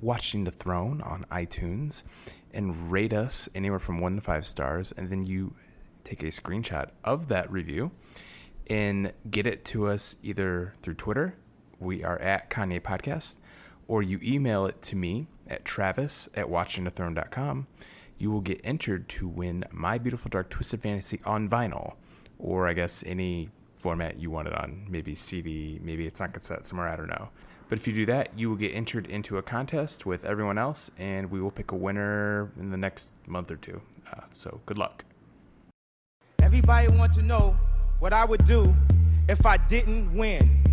Watching the Throne on iTunes and rate us anywhere from one to five stars, and then you take a screenshot of that review and get it to us either through Twitter, we are at Kanye Podcast, or you email it to me at travis at watchingthethrone.com, you will get entered to win My Beautiful Dark Twisted Fantasy on vinyl, or I guess any format you want it on, maybe CD, maybe it's on cassette somewhere, I don't know. But if you do that, you will get entered into a contest with everyone else, and we will pick a winner in the next month or two. Uh, so good luck. Everybody want to know what I would do if I didn't win.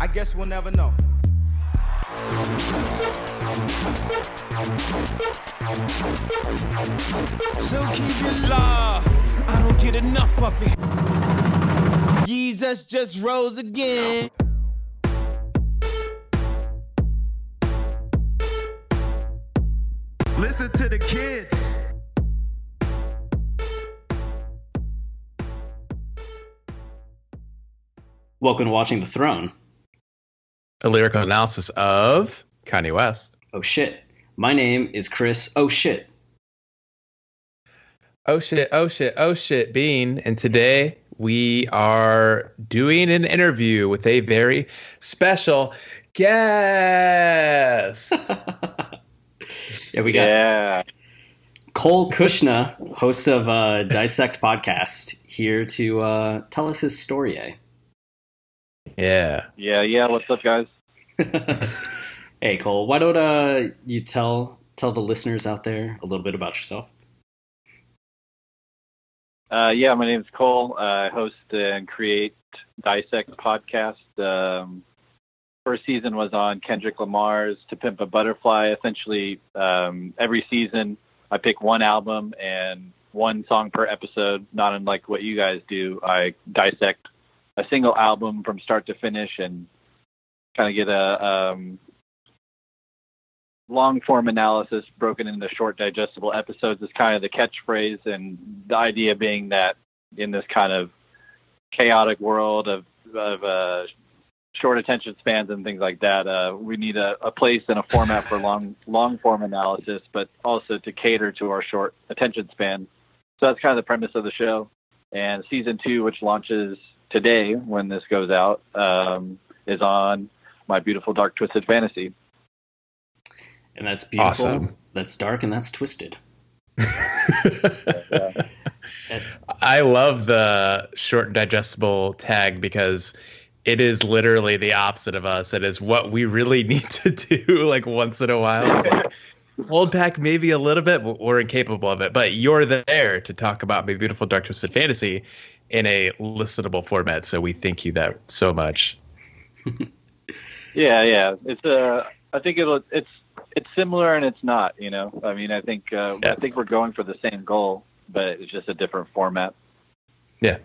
I guess we'll never know. So keep it love. I don't get enough of it. Jesus just rose again. Listen to the kids. Welcome to Watching the Throne. A lyrical analysis of Kanye West. Oh shit. My name is Chris. Oh shit. Oh shit, oh shit, oh shit, Bean. And today we are doing an interview with a very special guest. Yeah, we got Yeah. Cole Cuchna, host of uh, Dissect Podcast, here to uh, tell us his story. eh? yeah. Yeah, yeah. What's up, guys? hey Cole, why don't uh, you tell tell the listeners out there a little bit about yourself? Uh, yeah, my name's Cole. Uh, I host and create Dissect podcast. Um, first season was on Kendrick Lamar's "To Pimp a Butterfly." Essentially, um, every season I pick one album and one song per episode. Not unlike what you guys do, I dissect a single album from start to finish and kind of get a um, long form analysis broken into short digestible episodes is kind of the catchphrase and the idea being that in this kind of chaotic world of of uh, short attention spans and things like that uh, we need a, a place and a format for long long form analysis but also to cater to our short attention span. So that's kind of the premise of the show. And season two which launches today when this goes out um, is on my beautiful dark twisted fantasy And that's beautiful. Awesome. That's dark and that's twisted. I love the short and digestible tag because it is literally the opposite of us. It is what we really need to do like once in a while. It's like hold back maybe a little bit, but we're incapable of it. But you're there to talk about my beautiful dark twisted fantasy in a listenable format. So we thank you that so much. Yeah, yeah. It's uh I think it'll it's it's similar and it's not, you know. I mean, I think uh, Yeah. I think we're going for the same goal, but it's just a different format. Yeah.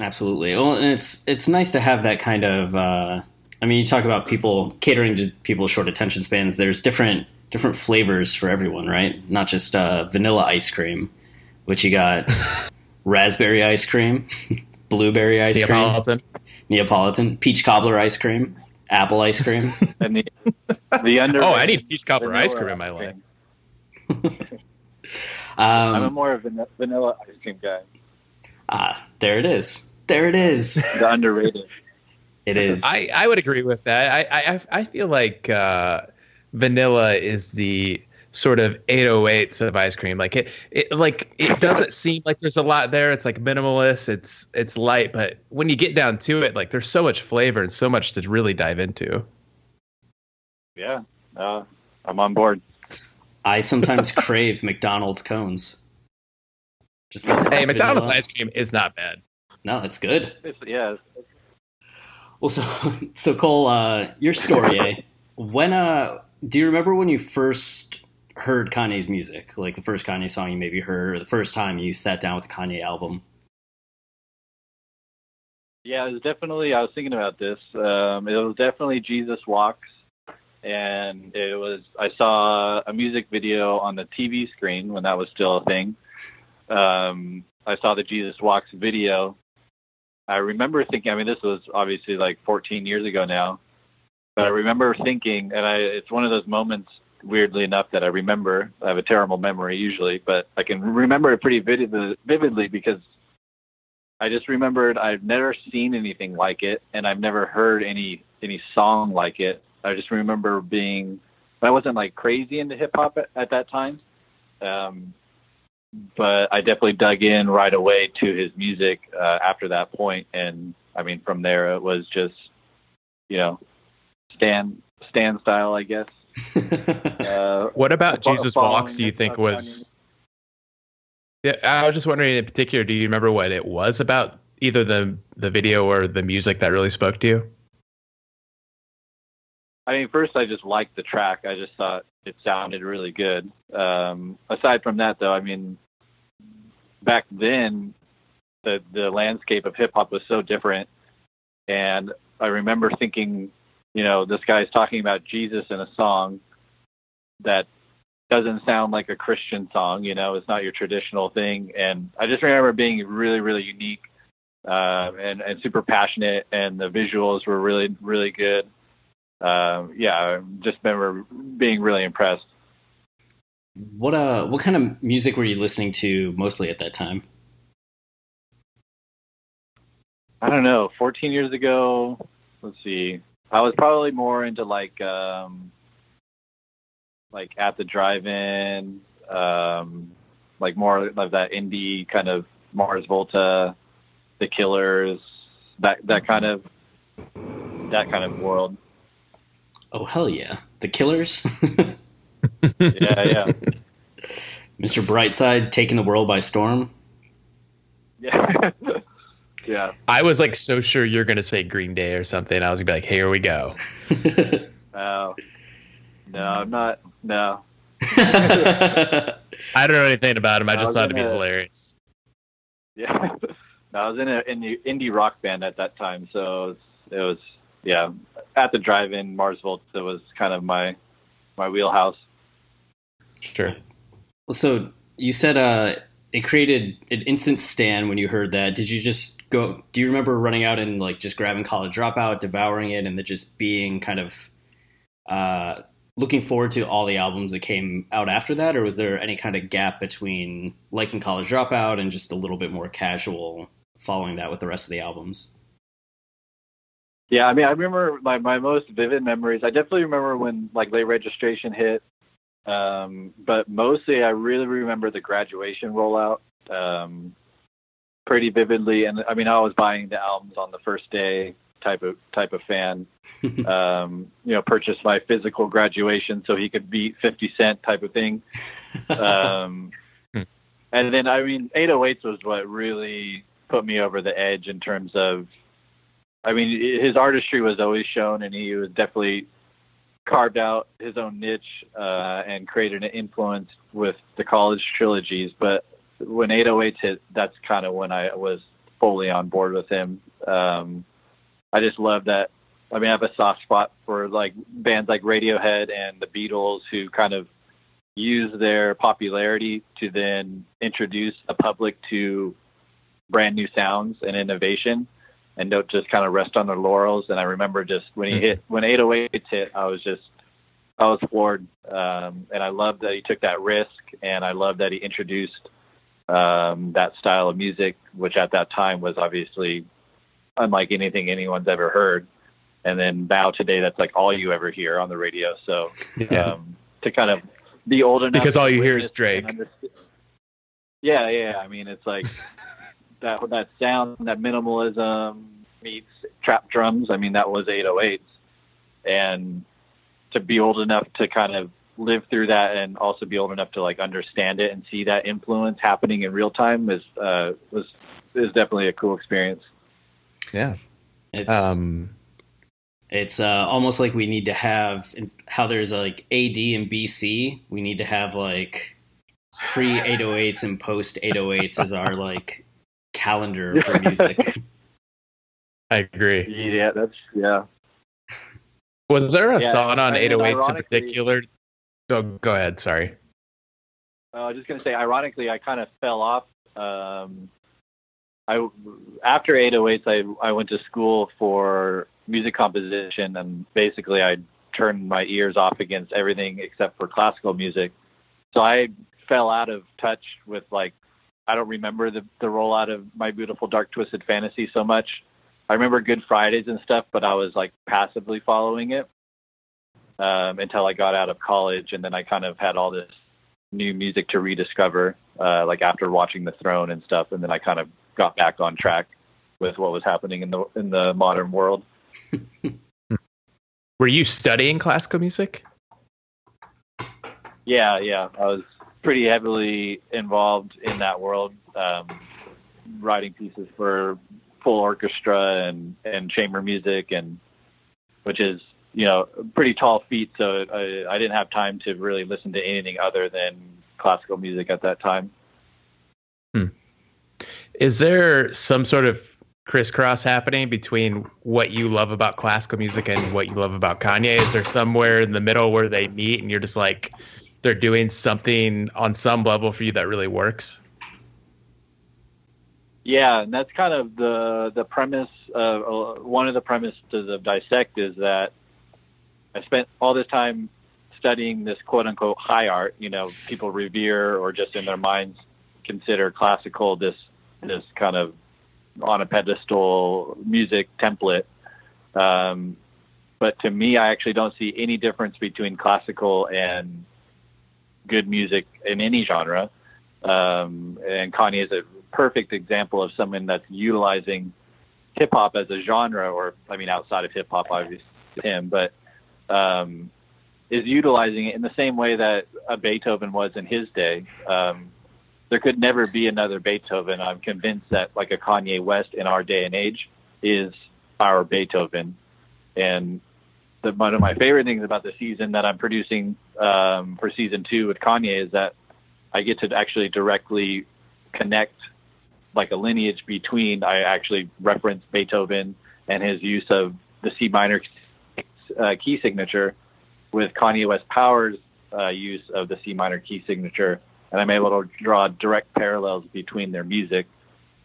Absolutely. Well, and it's it's nice to have that kind of. Uh, I mean, you talk about people catering to people's short attention spans. There's different different flavors for everyone, right? Not just uh, vanilla ice cream, which you got raspberry ice cream, blueberry ice cream, Neapolitan. Neapolitan, peach cobbler ice cream, apple ice cream. And the the under Oh, I need peach cobbler ice cream in my vanilla life. ice cream. I'm a Um, more of a van- vanilla ice cream guy. ah, there it is. There it is. The underrated. It is. I, I would agree with that. I I, I feel like uh, vanilla is the sort of 808s of ice cream. Like it, it like it doesn't seem like there's a lot there. It's like minimalist. It's it's light, but when you get down to it, like there's so much flavor and so much to really dive into. Yeah, uh, I'm on board. I sometimes crave McDonald's cones. Just those Hey, McDonald's vanilla- ice cream is not bad. No, that's good. It's, yeah, Well, so so Cole, uh, your story. eh? When uh, do you remember when you first heard Kanye's music? Like the first Kanye song you maybe heard, or the first time you sat down with a Kanye album? Yeah, it was definitely. I was thinking about this. Um, it was definitely Jesus Walks, and it was. I saw a music video on the TV screen when that was still a thing. Um, I saw the Jesus Walks video. I remember thinking. I mean, this was obviously like 14 years ago now, but I remember thinking, and I. It's one of those moments. Weirdly enough, that I remember. I have a terrible memory usually, but I can remember it pretty vivid, vividly because I just remembered I've never seen anything like it, and I've never heard any any song like it. I just remember being, I wasn't like crazy into hip hop at, at that time, um, but I definitely dug in right away to his music uh, after that point, and I mean from there it was just, you know, Stan Stan style, I guess. Uh, What about Jesus Walks? Do you think was? Yeah, I was just wondering in particular. Do you remember what it was about either the the video or the music that really spoke to you? I mean, first I just liked the track. I just thought it sounded really good. Um, aside from that, though, I mean, back then the the landscape of hip hop was so different, and I remember thinking, you know, this guy's talking about Jesus in a song that doesn't sound like a Christian song. You know, it's not your traditional thing, and I just remember being really, really unique. Uh, and, and super passionate, and the visuals were really, really good um, yeah, I just remember being really impressed. What uh, what kind of music were you listening to mostly at that time? I don't know, 14 years ago, let's see, I was probably more into like, um, like at the drive-in, um, like more of that indie kind of Mars Volta, The Killers, that that kind of that kind of world. Oh hell yeah, The Killers, Yeah, yeah, Mr. Brightside taking the world by storm. yeah, yeah. I was like so sure you're gonna say Green Day or something. I was gonna be like, here we go. Oh, no, I'm not. No, I don't know anything about him. I I just was thought it'd be gonna- hilarious. Yeah, no, I was in an indie, indie rock band at that time, so it was, it was yeah. At the drive-in, Mars Volta was kind of my my wheelhouse. Sure. So you said uh, it created an instant stand when you heard that. Did you just go? Do you remember running out and like just grabbing College Dropout, devouring it, and then just being kind of uh, looking forward to all the albums that came out after that, or was there any kind of gap between liking College Dropout and just a little bit more casual following that with the rest of the albums? Yeah, I mean, I remember my my most vivid memories. I definitely remember when like late registration hit, um, but mostly I really remember the graduation rollout um, pretty vividly. And I mean, I was buying the albums on the first day type of type of fan. um, you know, purchased my physical graduation so he could beat Fifty Cent type of thing. Um, and then I mean, 808s was what really put me over the edge in terms of I mean, his artistry was always shown, and he was definitely carved out his own niche uh, and created an influence with the college trilogies. But when 808 hit, that's kind of when I was fully on board with him. Um, I just love that. I mean, I have a soft spot for like bands like Radiohead and the Beatles, who kind of use their popularity to then introduce the public to brand new sounds and innovation and don't just kind of rest on their laurels. And I remember just when he hit, when 808s hit, I was just, I was floored. Um, and I loved that he took that risk and I loved that he introduced um, that style of music, which at that time was obviously unlike anything anyone's ever heard. And then now today, that's like all you ever hear on the radio. So Yeah. um, to kind of be old enough Because all you hear is Drake. Yeah, yeah. I mean, it's like that that sound, that minimalism meets trap drums. I mean, that was 808s, and to be old enough to kind of live through that and also be old enough to like understand it and see that influence happening in real time is uh, was is definitely a cool experience. Yeah. It's Um, it's uh, almost like we need to have how there's like AD and BC. We need to have like pre 808s and post 808s as our like calendar for music. I agree. Yeah, that's yeah. Was there a Yeah, song on and then 808s in ironically- particular? Oh, go ahead. Sorry. Uh, I was just going to say, ironically, I kind of fell off. Um, I after 808s, I I went to school for music composition, and basically, I turned my ears off against everything except for classical music. So I fell out of touch with like I don't remember the the rollout of My Beautiful Dark Twisted Fantasy so much. I remember Good Fridays and stuff, but I was like passively following it um, until I got out of college, and then I kind of had all this new music to rediscover, uh, like after watching The Throne and stuff, and then I kind of got back on track with what was happening in the in the modern world. Were you studying classical music? Yeah, yeah, I was pretty heavily involved in that world, um, writing pieces for full orchestra and and chamber music, and which is you know a pretty tall feat. So I, I didn't have time to really listen to anything other than classical music at that time. Is there some sort of crisscross happening between what you love about classical music and what you love about Kanye? Is there somewhere in the middle where they meet and you're just like, they're doing something on some level for you that really works? Yeah, and that's kind of the the premise. Of, uh, one of the premises of Dissect is that I spent all this time studying this quote unquote high art. You know, people revere or just in their minds consider classical this this kind of on a pedestal music template. Um, but to me, I actually don't see any difference between classical and good music in any genre. Um, and Kanye is a perfect example of someone that's utilizing hip hop as a genre, or I mean, outside of hip hop, obviously him, but um, is utilizing it in the same way that a Beethoven was in his day. Um, there could never be another Beethoven. I'm convinced that like a Kanye West in our day and age is our Beethoven. And the, one of my favorite things about the season that I'm producing um, for season two with Kanye is that I get to actually directly connect like a lineage between. I actually reference Beethoven and his use of the C minor uh, key signature with Kanye West Power's uh, use of the C minor key signature, and I'm able to draw direct parallels between their music,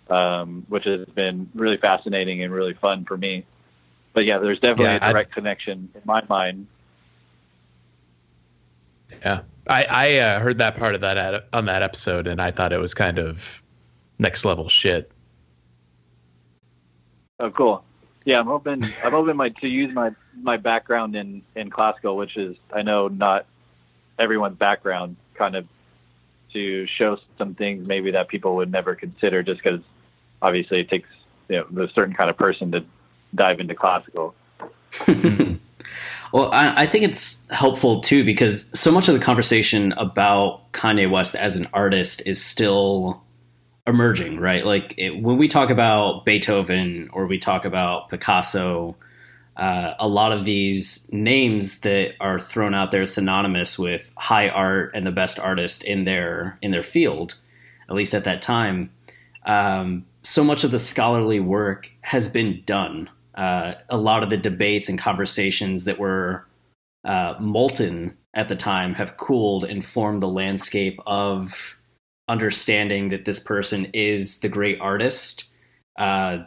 um, which has been really fascinating and really fun for me. But yeah, there's definitely Yeah, a I- direct connection in my mind. Yeah. I, I uh, heard that part of that ad- on that episode and I thought it was kind of next level shit. Oh, cool. Yeah, I'm hoping I'm hoping my to use my my background in in classical, which is I know not everyone's background, kind of to show some things maybe that people would never consider, just because obviously it takes you know a certain kind of person to dive into classical. well, I, I think it's helpful too because so much of the conversation about Kanye West as an artist is still emerging, right? Like it, when we talk about Beethoven or we talk about Picasso, uh, a lot of these names that are thrown out there synonymous with high art and the best artist in their in their field, at least at that time. Um, so much of the scholarly work has been done. Uh, a lot of the debates and conversations that were uh, molten at the time have cooled and formed the landscape of understanding that this person is the great artist uh,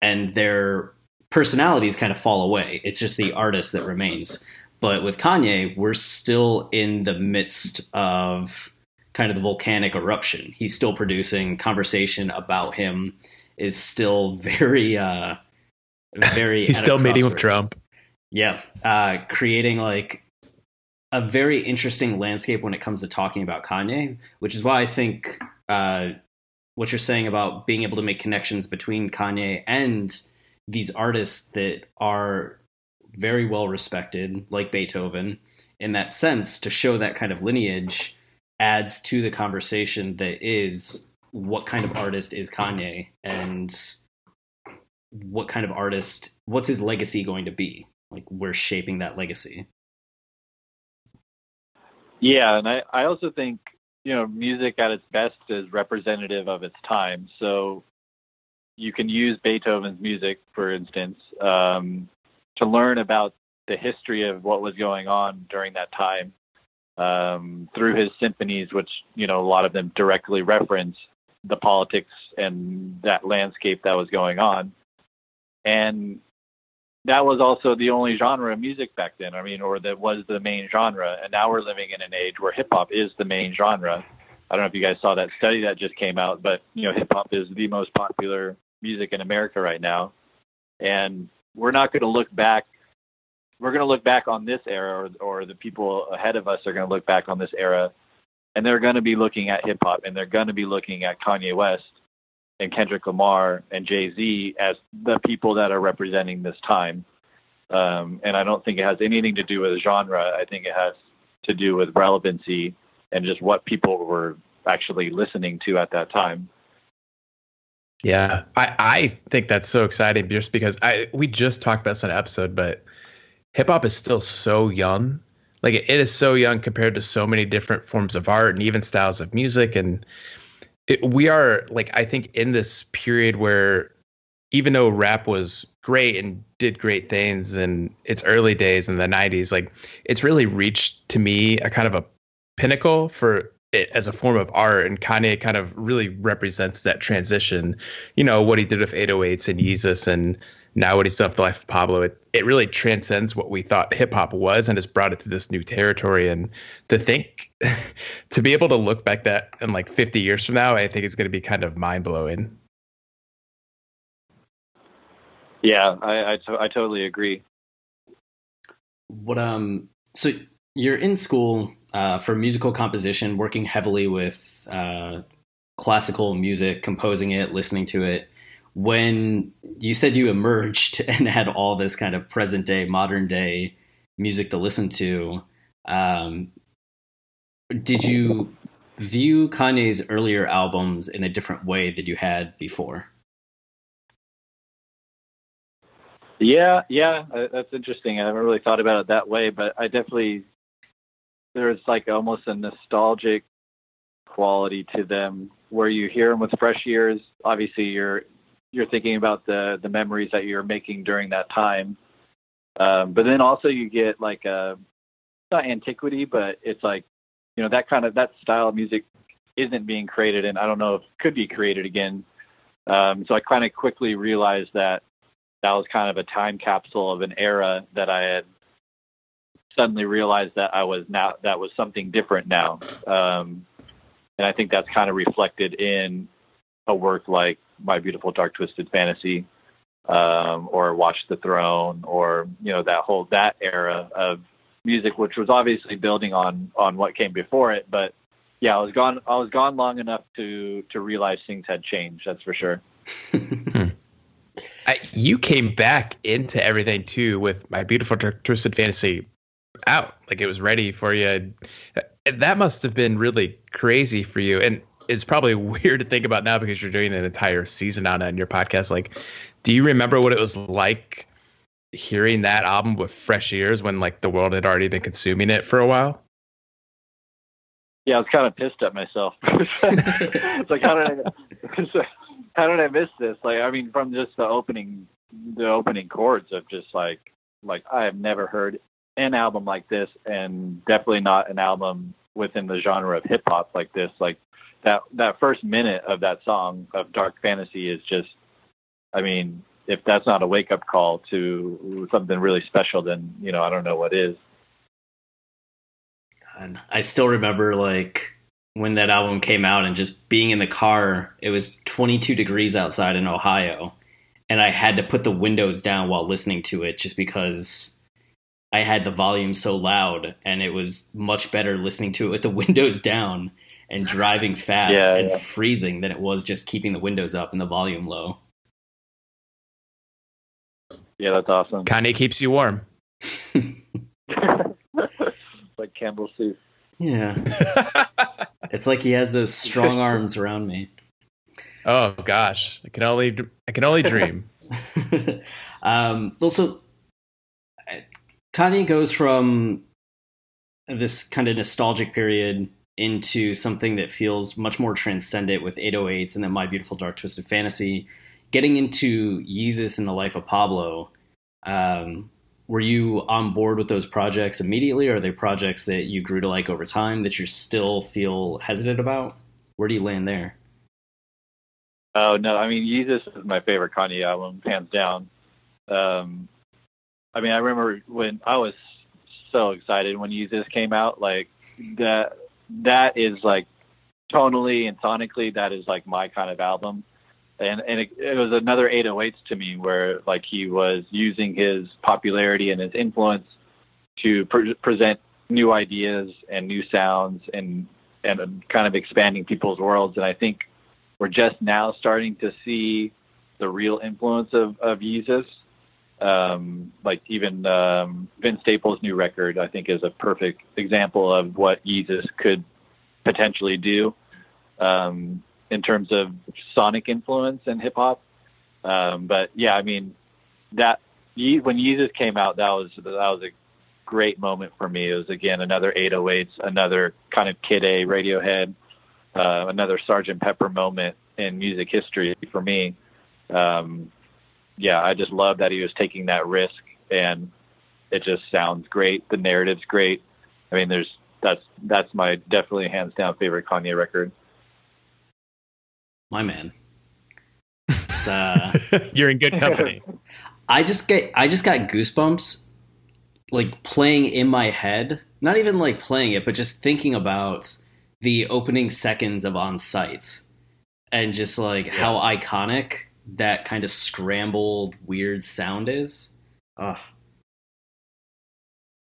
and their personalities kind of fall away. It's just the artist that remains. But with Kanye, we're still in the midst of kind of the volcanic eruption. He's still producing. Conversation about him is still very, uh, very. He's still meeting with. Trump. Yeah, uh, creating like a very interesting landscape when it comes to talking about Kanye, which is why I think uh, what you're saying about being able to make connections between Kanye and these artists that are very well respected, like Beethoven, in that sense, to show that kind of lineage adds to the conversation that is what kind of artist is Kanye and what kind of artist what's his legacy going to be? Like we're shaping that legacy. Yeah, and I, I also think, you know, music at its best is representative of its time. So you can use Beethoven's music, for instance, um, to learn about the history of what was going on during that time um, through his symphonies, which, you know, a lot of them directly reference the politics and that landscape that was going on. And that was also the only genre of music back then. I mean, or that was the main genre. And now we're living in an age where hip hop is the main genre. I don't know if you guys saw that study that just came out, but you know, hip hop is the most popular music in America right now. And we're not going to look back. We're going to look back on this era, or, or the people ahead of us are going to look back on this era, and they're going to be looking at hip hop, and they're going to be looking at Kanye West and Kendrick Lamar and Jay Z as the people that are representing this time. Um, and I don't think it has anything to do with genre. I think it has to do with relevancy and just what people were actually listening to at that time. Yeah, I, I think that's so exciting just because I we just talked about this in an episode, but hip hop is still so young. Like it is so young compared to so many different forms of art and even styles of music. And it, we are like I think in this period where even though rap was great and did great things in its early days in the 90s like it's really reached to me a kind of a pinnacle for it as a form of art and Kanye kind of really represents that transition. You know what he did with 808s and Yeezus and now what he's done with the life of Pablo it, it really transcends what we thought hip hop was and has brought it to this new territory and to think to be able to look back that in like 50 years from now I think is going to be kind of mind blowing Yeah, I I, to- I totally agree. What um so you're in school uh, for musical composition, working heavily with uh, classical music, composing it, listening to it. When you said you emerged and had all this kind of present day, modern day music to listen to, um, did you view Kanye's earlier albums in a different way than you had before? Yeah, yeah, uh, that's interesting. I haven't really thought about it that way, but I definitely there's like almost a nostalgic quality to them where you hear them with fresh ears. Obviously, you're you're thinking about the the memories that you're making during that time, um, but then also you get like a not antiquity, but it's like you know that kind of that style of music isn't being created, and I don't know if it could be created again. Um, so I kind of quickly realized that that was kind of a time capsule of an era that I had suddenly realized that I was now that was something different now. Um, and I think that's kind of reflected in a work like My Beautiful Dark Twisted Fantasy um, or Watch the Throne or you know that whole that era of music, which was obviously building on on what came before it. But yeah, I was gone. I was gone long enough to to realize things had changed. That's for sure. I, you came back into everything too with my beautiful Dark twisted fantasy out like it was ready for you that must have been really crazy for you and it's probably weird to think about now because you're doing an entire season on it in your podcast like do you remember what it was like hearing that album with fresh ears when like the world had already been consuming it for a while yeah i was kind of pissed at myself it's like how did i how did I miss this? Like, I mean, from just the opening, the opening chords of just like, like I have never heard an album like this, and definitely not an album within the genre of hip hop like this. Like that, that first minute of that song of Dark Fantasy is just, I mean, if that's not a wake up call to something really special, then you know, I don't know what is. And I still remember like when that album came out and just being in the car. It was 22 degrees outside in Ohio, and I had to put the windows down while listening to it just because I had the volume so loud, and it was much better listening to it with the windows down and driving fast Yeah, and yeah. freezing than it was just keeping the windows up and the volume low. Yeah, that's awesome. kanye keeps you warm like Campbell soup. Yeah. It's, it's like he has those strong arms around me. Oh gosh, I can only I can only dream. um, also, Kanye goes from this kind of nostalgic period into something that feels much more transcendent with 808s and then My Beautiful Dark Twisted Fantasy. Getting into Yeezus and the Life of Pablo, um, were you on board with those projects immediately, or are they projects that you grew to like over time that you still feel hesitant about? Where do you land there? Oh no, I mean Yeezus is my favorite Kanye album, hands down. Um, I mean, I remember when I was so excited when Yeezus came out. Like that, that is like tonally and sonically, that is like my kind of album. And and it, it was another 808s to me, where like he was using his popularity and his influence to pre- present new ideas and new sounds and and kind of expanding people's worlds. And I think we're just now starting to see the real influence of of Yeezus um, like even um, Vince Staples' new record, I think, is a perfect example of what Yeezus could potentially do um, in terms of sonic influence in hip hop. Um, but yeah, I mean that when Yeezus came out, that was that was a great moment for me. It was again another 808s, another kind of Kid A Radiohead, uh, another Sergeant Pepper moment in music history for me. Um, yeah, I just love that he was taking that risk, and it just sounds great. The narrative's great. I mean, there's that's that's my definitely hands down favorite Kanye record. My man. It's, uh, You're in good company. I just get I just got goosebumps like playing in my head. Not even like playing it, but just thinking about the opening seconds of On Sight and just like yeah. how iconic that kind of scrambled weird sound is. Ugh.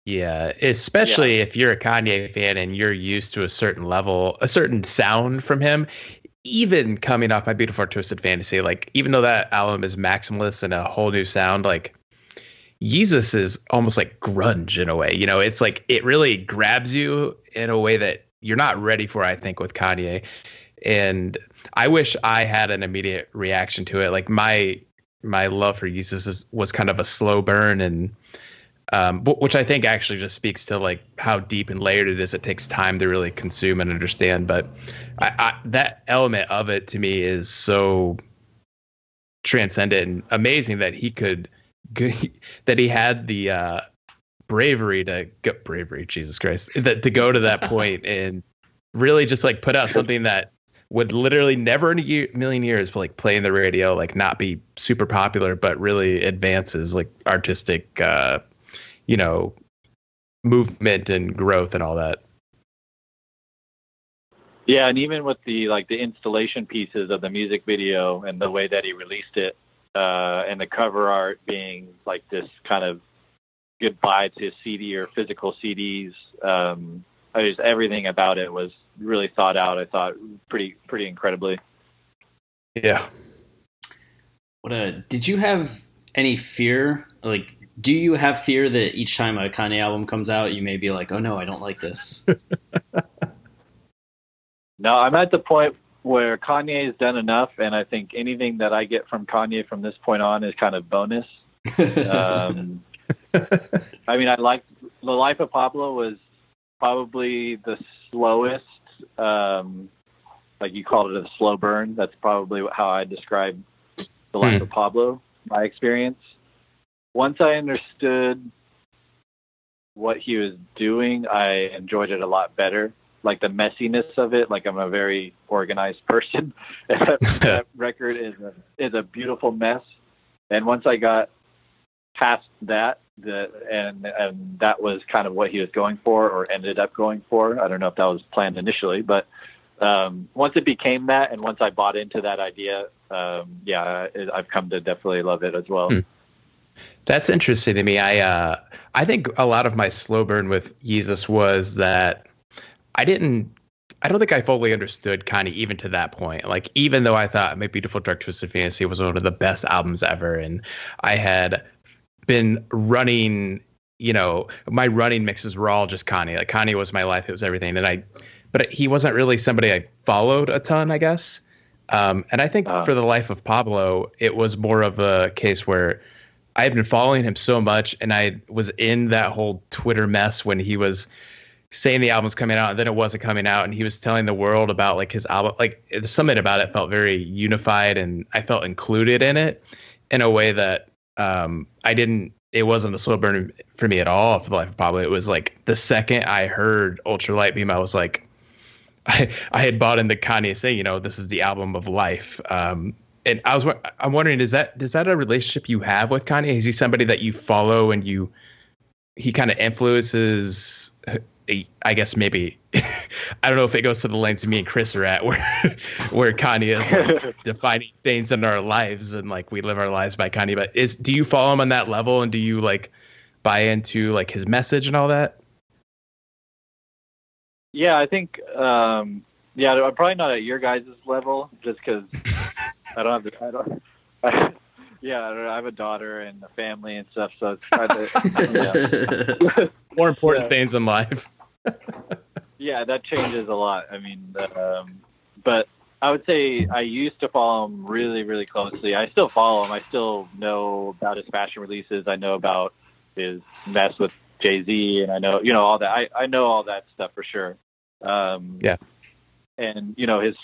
Yeah, especially yeah. if you're a Kanye fan and you're used to a certain level, a certain sound from him. Even coming off my beautiful twisted fantasy, like even though that album is maximalist and a whole new sound, like Yeezus is almost like grunge in a way. You know, it's like it really grabs you in a way that you're not ready for. I think with Kanye, and I wish I had an immediate reaction to it. Like my my love for Yeezus is, was kind of a slow burn, and um, which I think actually just speaks to like how deep and layered it is. It takes time to really consume and understand, but I, I, that element of it to me is so transcendent and amazing that he could that he had the uh, bravery to go bravery jesus christ that to go to that point and really just like put out something that would literally never in a year, million years like play in the radio, like not be super popular, but really advances like artistic, uh, you know, movement and growth and all that. Yeah, and even with the like the installation pieces of the music video and the way that he released it, uh, and the cover art being like this kind of goodbye to CD or physical CDs. Um, I just everything about it was really thought out. I thought pretty pretty incredibly. Yeah. What a did you have any fear? Like, do you have fear that each time a Kanye album comes out, you may be like, "Oh no, I don't like this." no, I'm at the point where Kanye has done enough, and I think anything that I get from Kanye from this point on is kind of bonus. um, I mean, I like the Life of Pablo was probably the slowest um, like you called it a slow burn. That's probably how I describe the life mm. of Pablo, my experience. Once I understood what he was doing, I enjoyed it a lot better. Like the messiness of it, like I'm a very organized person. that record is a, is a beautiful mess. And once I got past that, the, and and that was kind of what he was going for or ended up going for. I don't know if that was planned initially, but um, once it became that, and once I bought into that idea, um, yeah, I've come to definitely love it as well. Hmm. That's interesting to me. I uh, I think a lot of my slow burn with Yeezus was that I didn't. I don't think I fully understood Kanye even to that point. Like, even though I thought My Beautiful Dark Twisted Fantasy was one of the best albums ever, and I had been running you know my running mixes were all just Kanye. Like Kanye was my life; it was everything. And I, but he wasn't really somebody I followed a ton, I guess. Um, and I think Uh. for the life of Pablo, it was more of a case where I had been following him so much, and I was in that whole Twitter mess when he was saying the album's coming out and then it wasn't coming out, and he was telling the world about like his album. Like something about it felt very unified, and I felt included in it in a way that um, I didn't. It wasn't a slow burn for me at all for the life of Pablo. It was like the second I heard Ultralight Beam, I was like, I, I had bought into Kanye saying, you know, this is the album of life. Um, and I was, I'm wondering, is that, is that a relationship you have with Kanye? Is he somebody that you follow and you, he kind of influences, I guess maybe, I don't know if it goes to the lengths of me and Chris are at where, where Kanye is like defining things in our lives and like we live our lives by Kanye, but is, do you follow him on that level and do you like buy into like his message and all that? Yeah, I think. Um, yeah, I'm probably not at your guys' level, just because I don't have the. I don't. I, yeah, I, don't, I have a daughter and a family and stuff, so it's kind of. Yeah. More important Yeah. things in life. Yeah, that changes a lot. I mean, um, but I would say I used to follow him really, really closely. I still follow him. I still know about his fashion releases. I know about his mess with Jay Z, and I know you know all that. I, I know all that stuff for sure. Um, Yeah. and you know his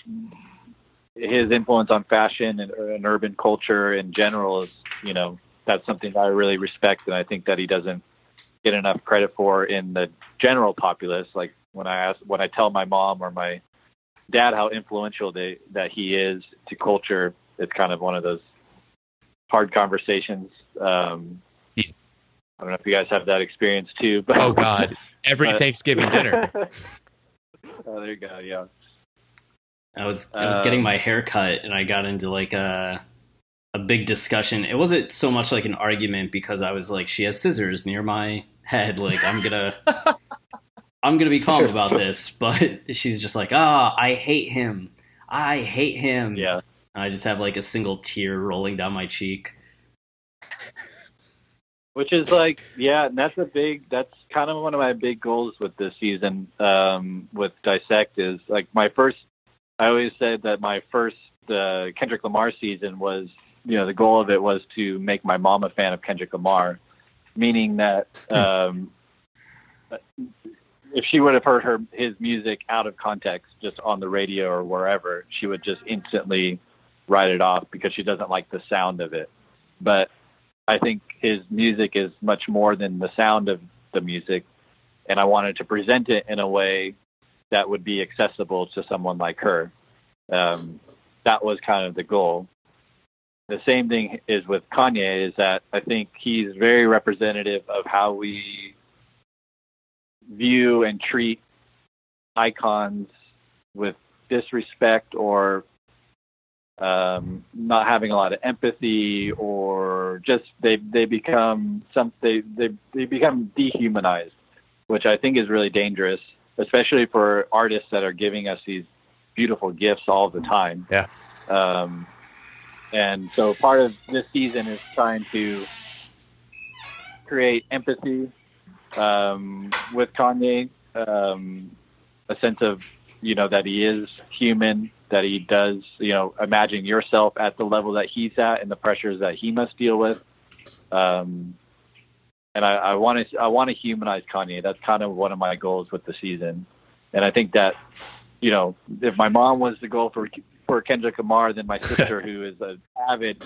his influence on fashion and, and urban culture in general is you know that's something that I really respect, and I think that he doesn't get enough credit for in the general populace. Like when I ask, when I tell my mom or my dad how influential they that he is to culture, it's kind of one of those hard conversations. Um, Yeah. I don't know if you guys have that experience too, but Oh God! Every But- Thanksgiving dinner. oh, there you go. Yeah. I was I was getting Um, my hair cut and I got into like a a big discussion. It wasn't so much like an argument because I was like, she has scissors near my head. Like I'm gonna I'm gonna be calm about this. But she's just like, ah, I hate him. I hate him. Yeah. And I just have like a single tear rolling down my cheek. which is like yeah and that's a big that's kind of one of my big goals with this season um with dissect is like my first i always said that my first uh, kendrick lamar season was you know the goal of it was to make my mom a fan of kendrick lamar meaning that um if she would have heard her his music out of context just on the radio or wherever she would just instantly write it off because she doesn't like the sound of it but I think his music is much more than the sound of the music, and I wanted to present it in a way that would be accessible to someone like her. Um, that was kind of the goal. The same thing is with Kanye is that I think he's very representative of how we view and treat icons with disrespect or um, not having a lot of empathy or just they they become some they, they they become dehumanized, which I think is really dangerous, especially for artists that are giving us these beautiful gifts all the time. Yeah. Um, and so part of this season is trying to create empathy um, with Kanye, um, a sense of you know that he is human, that he does you know imagine yourself at the level that he's at and the pressures that he must deal with. Um, and I, want to I want to humanize Kanye. That's kind of one of my goals with the season, and I think that you know if my mom was the goal for for Kendrick Lamar, than my sister, who is an avid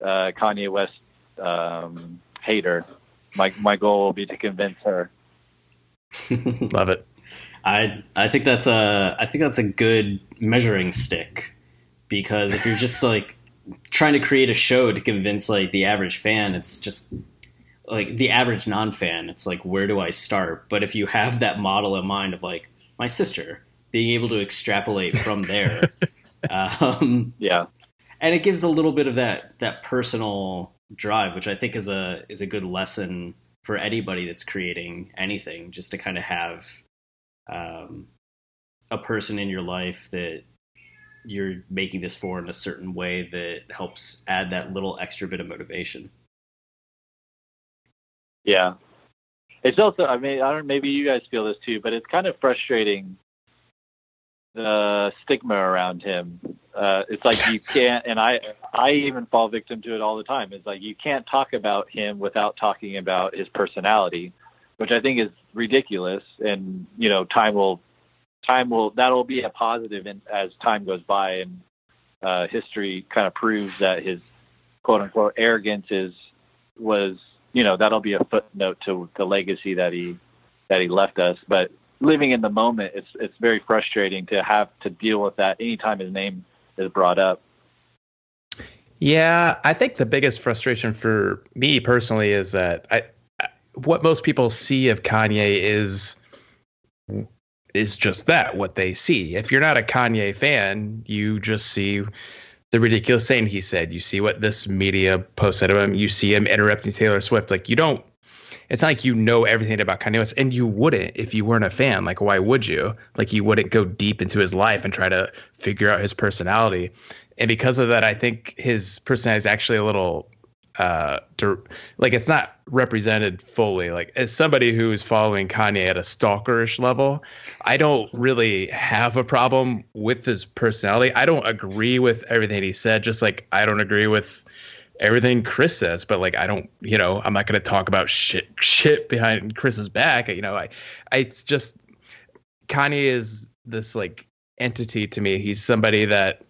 uh, Kanye West um, hater, my my goal will be to convince her. Love it. I I think that's a I think that's a good measuring stick because if you're just like trying to create a show to convince like the average fan, it's just like the average non-fan. It's like where do I start? But if you have that model in mind of like my sister being able to extrapolate from there, um, Yeah, and it gives a little bit of that that personal drive, which I think is a is a good lesson for anybody that's creating anything, just to kind of have um, a person in your life that you're making this for in a certain way that helps add that little extra bit of motivation. yeah. It's also I mean I don't maybe you guys feel this too, but it's kind of frustrating the stigma around him. Uh, it's like you can't, and I I even fall victim to it all the time. It's like you can't talk about him without talking about his personality, which I think is ridiculous. And you know, time will time will that'll be a positive in, as time goes by, and uh, history kind of proves that his quote unquote arrogance is was you know that'll be a footnote to the legacy that he that he left us. But living in the moment, it's it's very frustrating to have to deal with that anytime his name is brought up. Yeah, I think the biggest frustration for me personally is that I, what most people see of Kanye is is just that what they see. If you're not a Kanye fan, you just see the ridiculous thing he said. You see what this media posted of him. You see him interrupting Taylor Swift. Like you don't. It's not like you know everything about Kanye West, and you wouldn't if you weren't a fan. Like why would you? Like you wouldn't go deep into his life and try to figure out his personality. And because of that, I think his personality is actually a little uh to, like it's not represented fully like as somebody who's following kanye at a stalkerish level i don't really have a problem with his personality i don't agree with everything he said just like i don't agree with everything chris says but like i don't you know i'm not going to talk about shit shit behind chris's back you know i, I it's just kanye is this like entity to me he's somebody that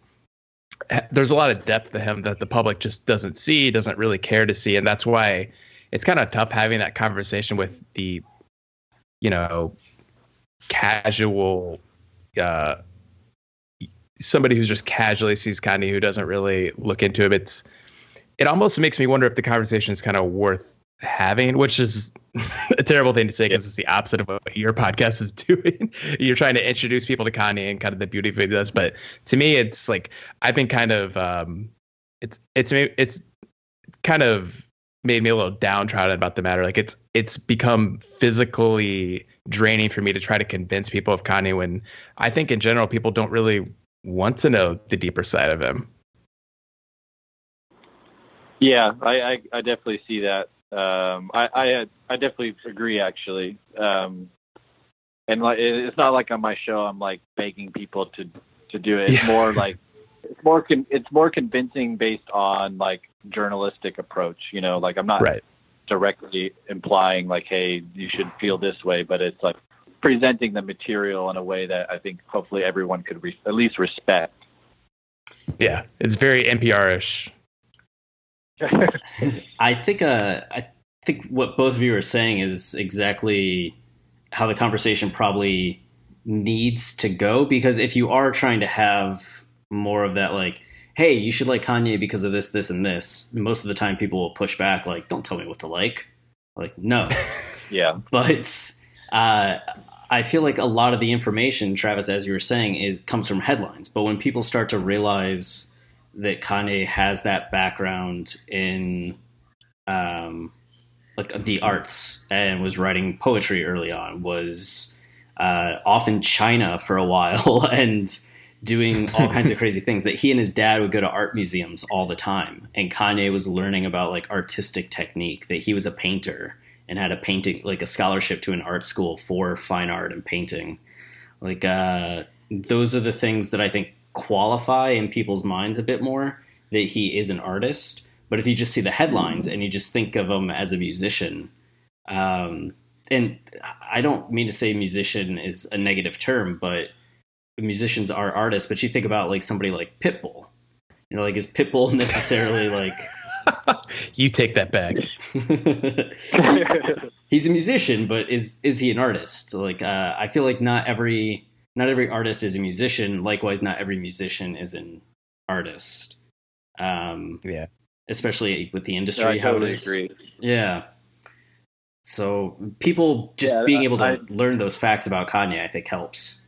there's a lot of depth to him that the public just doesn't see, doesn't really care to see, and that's why it's kind of tough having that conversation with the, you know, casual, uh, somebody who's just casually sees Kanye who doesn't really look into him. It's it almost makes me wonder if the conversation is kind of worth having, which is a terrible thing to say because it's the opposite of what your podcast is doing. You're trying to introduce people to Kanye and kind of the beauty of it does. But to me, it's like I've been kind of um, it's it's it's kind of made me a little downtrodden about the matter. Like it's it's become physically draining for me to try to convince people of Kanye when I think in general people don't really want to know the deeper side of him. Yeah, I, I, I definitely see that. Um, I, I, I definitely agree actually. Um, and like, it's not like on my show, I'm like begging people to, to do it. It's yeah. more like, it's more, con- it's more convincing based on like journalistic approach, you know, like I'm not right. directly implying like, Hey, you should feel this way, but it's like presenting the material in a way that I think hopefully everyone could re- at least respect. Yeah. It's very NPR-ish. I think uh, I think what both of you are saying is exactly how the conversation probably needs to go because if you are trying to have more of that like hey you should like kanye because of this this and this most of the time people will push back like don't tell me what to like. Like no. Yeah. But uh, i feel like a lot of the information travis as you were saying is comes from headlines. But when people start to realize that Kanye has that background in um, like the arts and was writing poetry early on, was uh, off in China for a while and doing all kinds of crazy things that he and his dad would go to art museums all the time. And Kanye was learning about like artistic technique, that he was a painter and had a painting, like a scholarship to an art school for fine art and painting. Like, uh, those are the things that I think qualify in people's minds a bit more that he is an artist. But if you just see the headlines and you just think of him as a musician, um, and I don't mean to say musician is a negative term, but musicians are artists. But you think about like somebody like Pitbull, you know, like is Pitbull necessarily like? you take that back. He's a musician, but is is he an artist? Like, uh, I feel like not every not every artist is a musician. Likewise, not every musician is an artist. Um, yeah. Especially with the industry, no, I totally agree. Yeah. So people just yeah, being able to I, learn those facts about Kanye, I think, helps.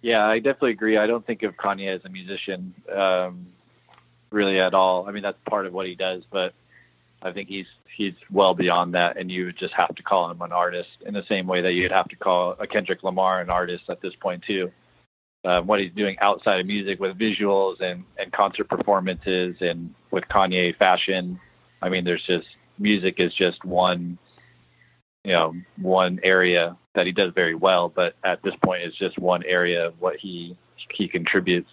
Yeah, I definitely agree. I don't think of Kanye as a musician, um, really at all. I mean, that's part of what he does, but I think he's he's well beyond that, and you would just have to call him an artist in the same way that you'd have to call a Kendrick Lamar an artist at this point too. Um, what he's doing outside of music with visuals and, and concert performances and with Kanye fashion. I mean, there's just music is just one, you know, one area that he does very well. But at this point, it's just one area of what he he contributes.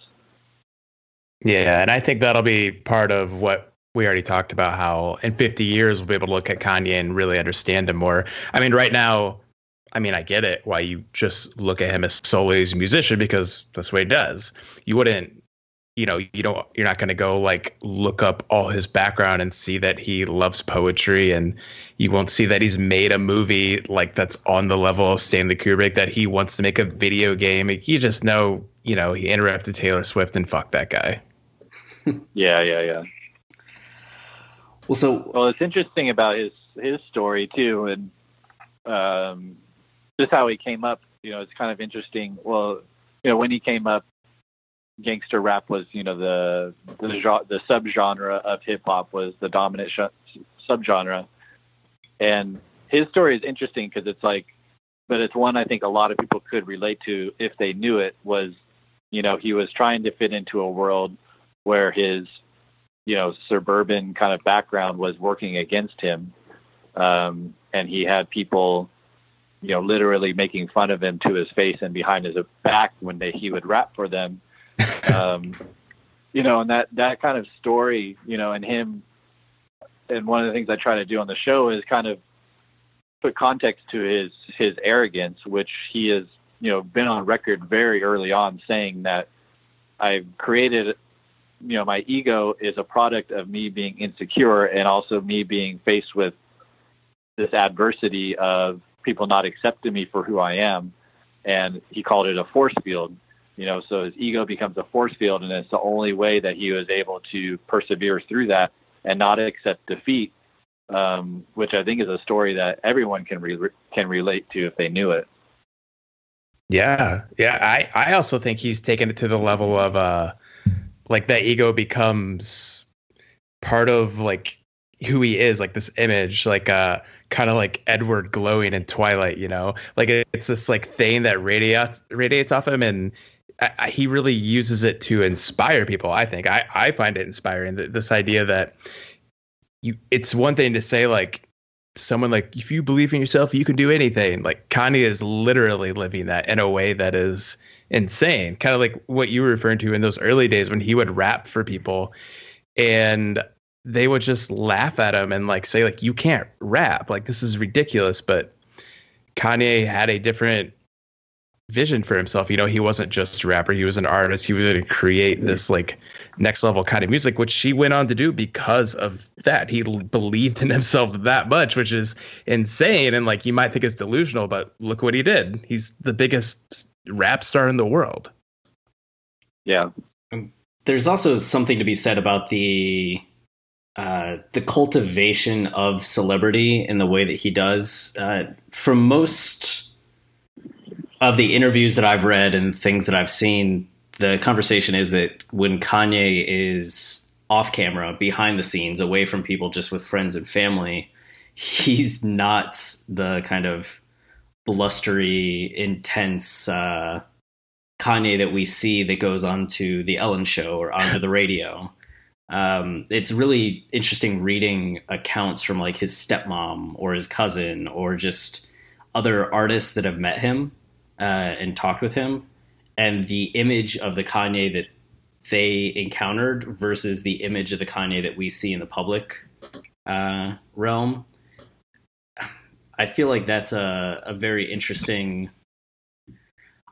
Yeah, and I think that'll be part of what we already talked about. How in 50 years we'll be able to look at Kanye and really understand him more. I mean, right now, I mean, I get it why you just look at him as solely as a musician because that's what he does. You wouldn't you know you don't you're not going to go like look up all his background and see that he loves poetry and you won't see that he's made a movie like that's on the level of Stanley Kubrick that he wants to make a video game you just know you know he interrupted Taylor Swift and fuck that guy yeah yeah yeah well so well it's interesting about his his story too and um just how he came up you know it's kind of interesting well you know when he came up gangster rap was, you know, the the, the subgenre of hip hop was the dominant sh- subgenre, and his story is interesting because it's like, but it's one I think a lot of people could relate to if they knew it. Was, you know, he was trying to fit into a world where his, you know, suburban kind of background was working against him, um, and he had people you know, literally making fun of him to his face and behind his back when they, he would rap for them. Um, you know, and that that kind of story, you know, and him, and one of the things I try to do on the show is kind of put context to his his arrogance, which he has, you know, been on record very early on saying that I've created, you know, my ego is a product of me being insecure and also me being faced with this adversity of people not accepting me for who I am. And he called it a force field you know, so his ego becomes a force field, and it's the only way that he was able to persevere through that and not accept defeat, um, which I think is a story that everyone can re- can relate to if they knew it. Yeah, yeah. I I also think he's taken it to the level of uh, like that ego becomes part of like who he is, like this image, like uh kind of like Edward glowing in Twilight, you know, like it's this like thing that radiates radiates off him, and I, he really uses it to inspire people. I think I, I find it inspiring. This idea that you, it's one thing to say like someone like if you believe in yourself, you can do anything. Like Kanye is literally living that in a way that is insane. Kind of like what you were referring to in those early days when he would rap for people, and they would just laugh at him and like say like you can't rap. Like this is ridiculous. But Kanye had a different vision for himself. You know, he wasn't just a rapper; he was an artist. He was going to create this like next level kind of music, which he went on to do because of that. He believed in himself that much, which is insane. And like you might think it's delusional, but look what he did. He's the biggest rap star in the world. Yeah. There's also something to be said about the uh, the cultivation of celebrity in the way that he does. Uh, for most of the interviews that I've read and things that I've seen, the conversation is that when Kanye is off camera, behind the scenes, away from people, just with friends and family, he's not the kind of blustery, intense uh, Kanye that we see that goes onto the Ellen Show or onto the radio. Um, it's really interesting reading accounts from like his stepmom or his cousin or just other artists that have met him uh, and talked with him, and the image of the Kanye that they encountered versus the image of the Kanye that we see in the public uh, realm. I feel like that's a, a very interesting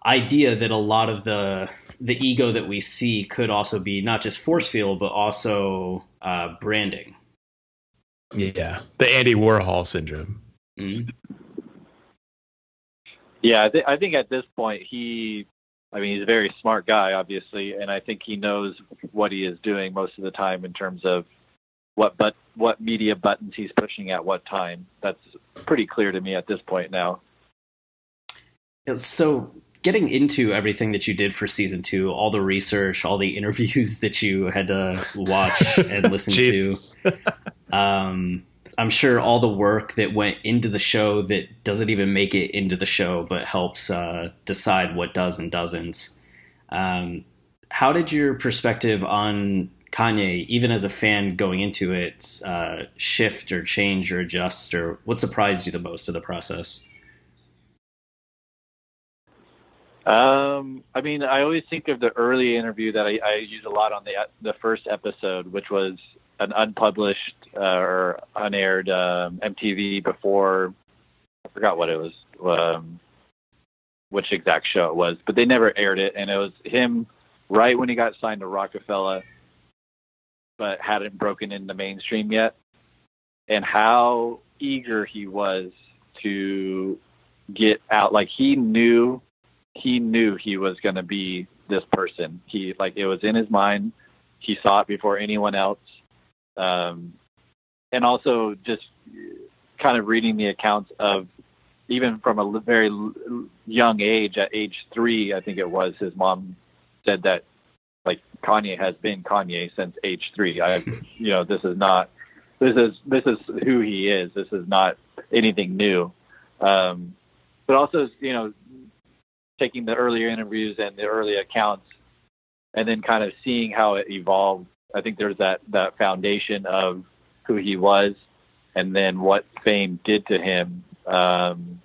idea that a lot of the the ego that we see could also be not just force field but also uh, branding. Yeah, the Andy Warhol syndrome. Mm-hmm. Yeah, I, th- I think at this point he, I mean, he's a very smart guy, obviously, and I think he knows what he is doing most of the time in terms of what but what media buttons he's pushing at what time. That's pretty clear to me at this point now. So, getting into everything that you did for season two, all the research, all the interviews that you had to watch and listen to, um, I'm sure all the work that went into the show that doesn't even make it into the show, but helps uh, decide what does and doesn't. Um, how did your perspective on Kanye, even as a fan going into it, uh, shift or change or adjust, or what surprised you the most of the process? Um, I mean, I always think of the early interview that I, I use a lot on the the first episode, which was an unpublished uh, or unaired um, MTV before. I forgot what it was, um, which exact show it was, but they never aired it, and it was him right when he got signed to Roc-A-Fella, but hadn't broken into mainstream yet, and how eager he was to get out. Like he knew he knew he was going to be this person. He like it was in his mind. He saw it before anyone else. Um, and also just kind of reading the accounts of even from a very young age, at age three, I think it was, his mom said that like Kanye has been Kanye since age three. I, you know, this is not, this is this is who he is. This is not anything new. Um, but also, you know, taking the earlier interviews and the early accounts and then kind of seeing how it evolved. I think there's that, that foundation of who he was and then what fame did to him. Um,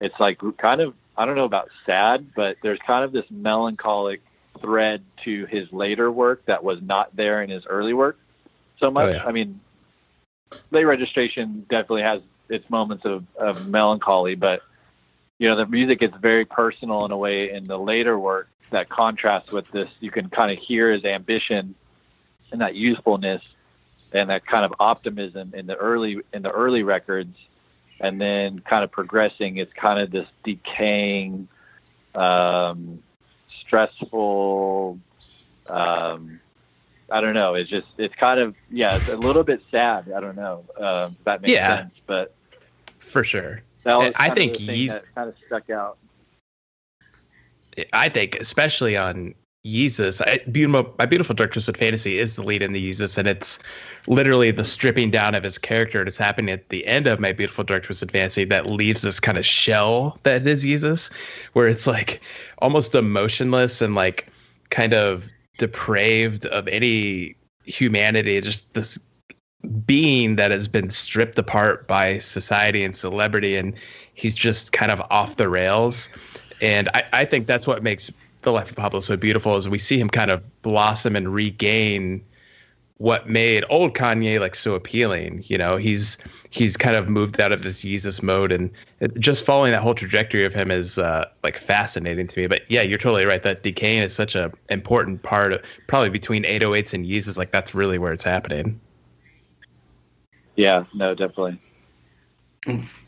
it's like kind of, I don't know about sad, but there's kind of this melancholic thread to his later work that was not there in his early work so much. Oh, yeah. I mean, late registration definitely has its moments of, of melancholy, but you know, the music is very personal in a way in the later work that contrasts with this. You can kind of hear his ambition and that youthfulness and that kind of optimism in the early in the early records, and then kind of progressing. It's kind of this decaying, um, stressful. Um, I don't know. It's just it's kind of yeah, it's a little bit sad. I don't know. Um, if that makes yeah, sense, but for sure. I think he's kind of stuck out. I think, especially on Yeezus, I, My Beautiful Dark Twisted Fantasy is the lead in the Yeezus, and it's literally the stripping down of his character. It's happening at the end of My Beautiful Dark Twisted Fantasy that leaves this kind of shell that is Yeezus, where it's like almost emotionless and like kind of depraved of any humanity. Just this being that has been stripped apart by society and celebrity and he's just kind of off the rails and I, I think that's what makes the life of pablo so beautiful is we see him kind of blossom and regain what made old kanye like so appealing you know? He's he's kind of moved out of this yeezus mode and just following that whole trajectory of him is uh, like fascinating to me. But yeah you're totally right that decaying is such a important part of probably between 808s and yeezus like that's really where it's happening. Yeah, no, definitely.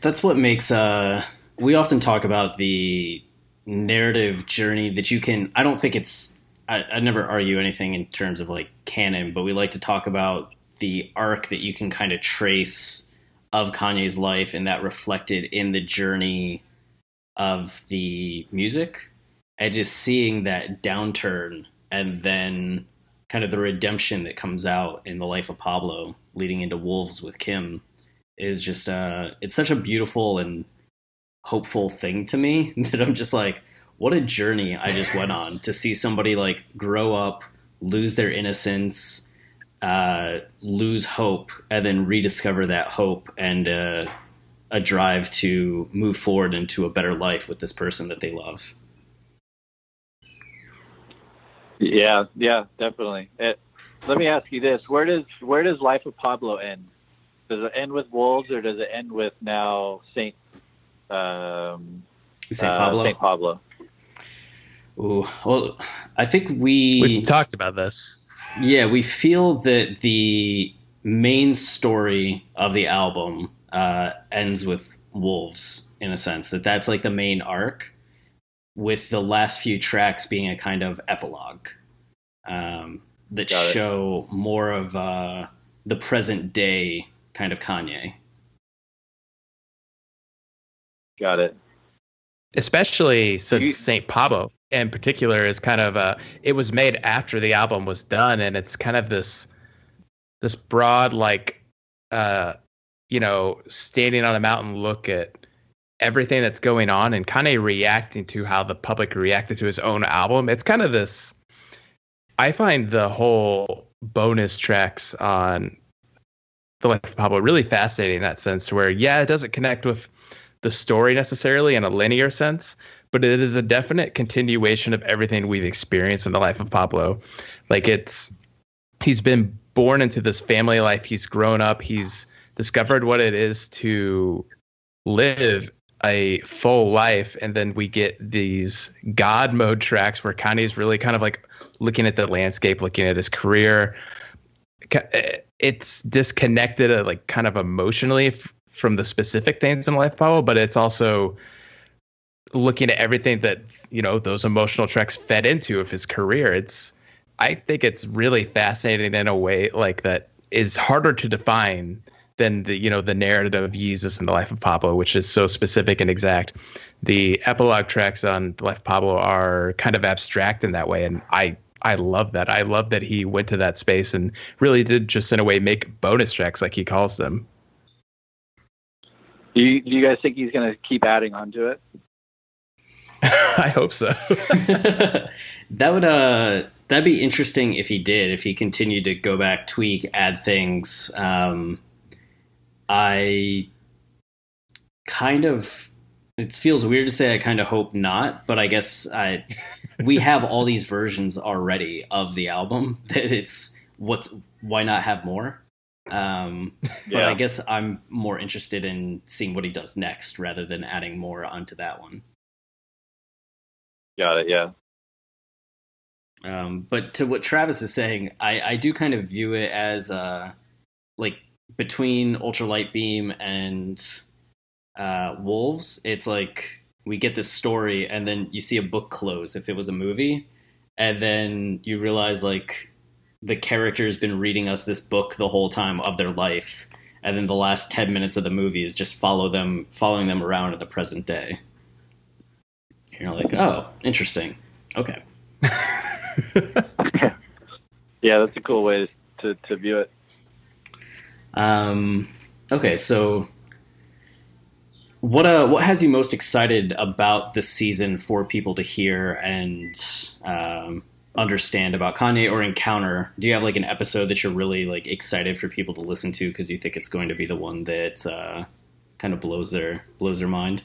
That's what makes uh we often talk about the narrative journey that you can I don't think it's I, I never argue anything in terms of like canon, but we like to talk about the arc that you can kind of trace of Kanye's life and that reflected in the journey of the music. And just seeing that downturn and then kind of the redemption that comes out in the life of Pablo leading into Wolves with Kim is just uh it's such a beautiful and hopeful thing to me that I'm just like what a journey I just went on to see somebody like grow up, lose their innocence, uh, lose hope, and then rediscover that hope and uh, a drive to move forward into a better life with this person that they love. Yeah, yeah, definitely. It, let me ask you this: where does where does Life of Pablo end? Does it end with Wolves, or does it end with now Saint um, Saint uh, Pablo? Saint Pablo. Ooh, well, I think we we talked about this. Yeah, we feel that the main story of the album uh, ends with Wolves in a sense that that's like the main arc with the last few tracks being a kind of epilogue um, that Got show it. more of uh, the present day kind of Kanye. Got it. Especially since St. Pablo in particular is kind of a it was made after the album was done and it's kind of this this broad like uh you know standing on a mountain look at everything that's going on and kind of reacting to how the public reacted to his own album. It's kind of this. I find the whole bonus tracks on the life of Pablo really fascinating in that sense, to where yeah, it doesn't connect with the story necessarily in a linear sense, but it is a definite continuation of everything we've experienced in the life of Pablo. Like it's he's been born into this family life, he's grown up, he's discovered what it is to live a full life and then we get these god mode tracks where Kanye's really kind of like looking at the landscape, looking at his career. It's disconnected, uh, like kind of emotionally from the specific things in life, Pablo, but it's also looking at everything that you know those emotional tracks fed into of his career. It's I think it's really fascinating in a way like that is harder to define than the you know the narrative of Yeezus and the life of Pablo, which is so specific and exact. The epilogue tracks on the life of Pablo are kind of abstract in that way, and I I love that. I love that he went to that space and really did just in a way make bonus tracks like he calls them. Do you, do you guys think he's going to keep adding on to it? I hope so. that would uh that'd be interesting if he did if he continued to go back tweak add things um I kind of it feels weird to say I kind of hope not, but I guess I we have all these versions already of the album that it's what's why not have more? Um, but Yeah. I guess I'm more interested in seeing what he does next rather than adding more onto that one. Got it. Yeah. Um, but to what Travis is saying, I, I do kind of view it as uh, like between Ultralight Beam and uh, Wolves, it's like we get this story and then you see a book close if it was a movie, and then you realize like the character's been reading us this book the whole time of their life, and then the last ten minutes of the movie is just follow them, following them around at the present day. You're like, oh, interesting. Okay. Yeah, that's a cool way to, to view it. Um, okay, so what uh, what has you most excited about this season for people to hear and um, understand about Kanye or encounter? Do you have like an episode that you're really like excited for people to listen to because you think it's going to be the one that uh, kind of blows their blows their mind?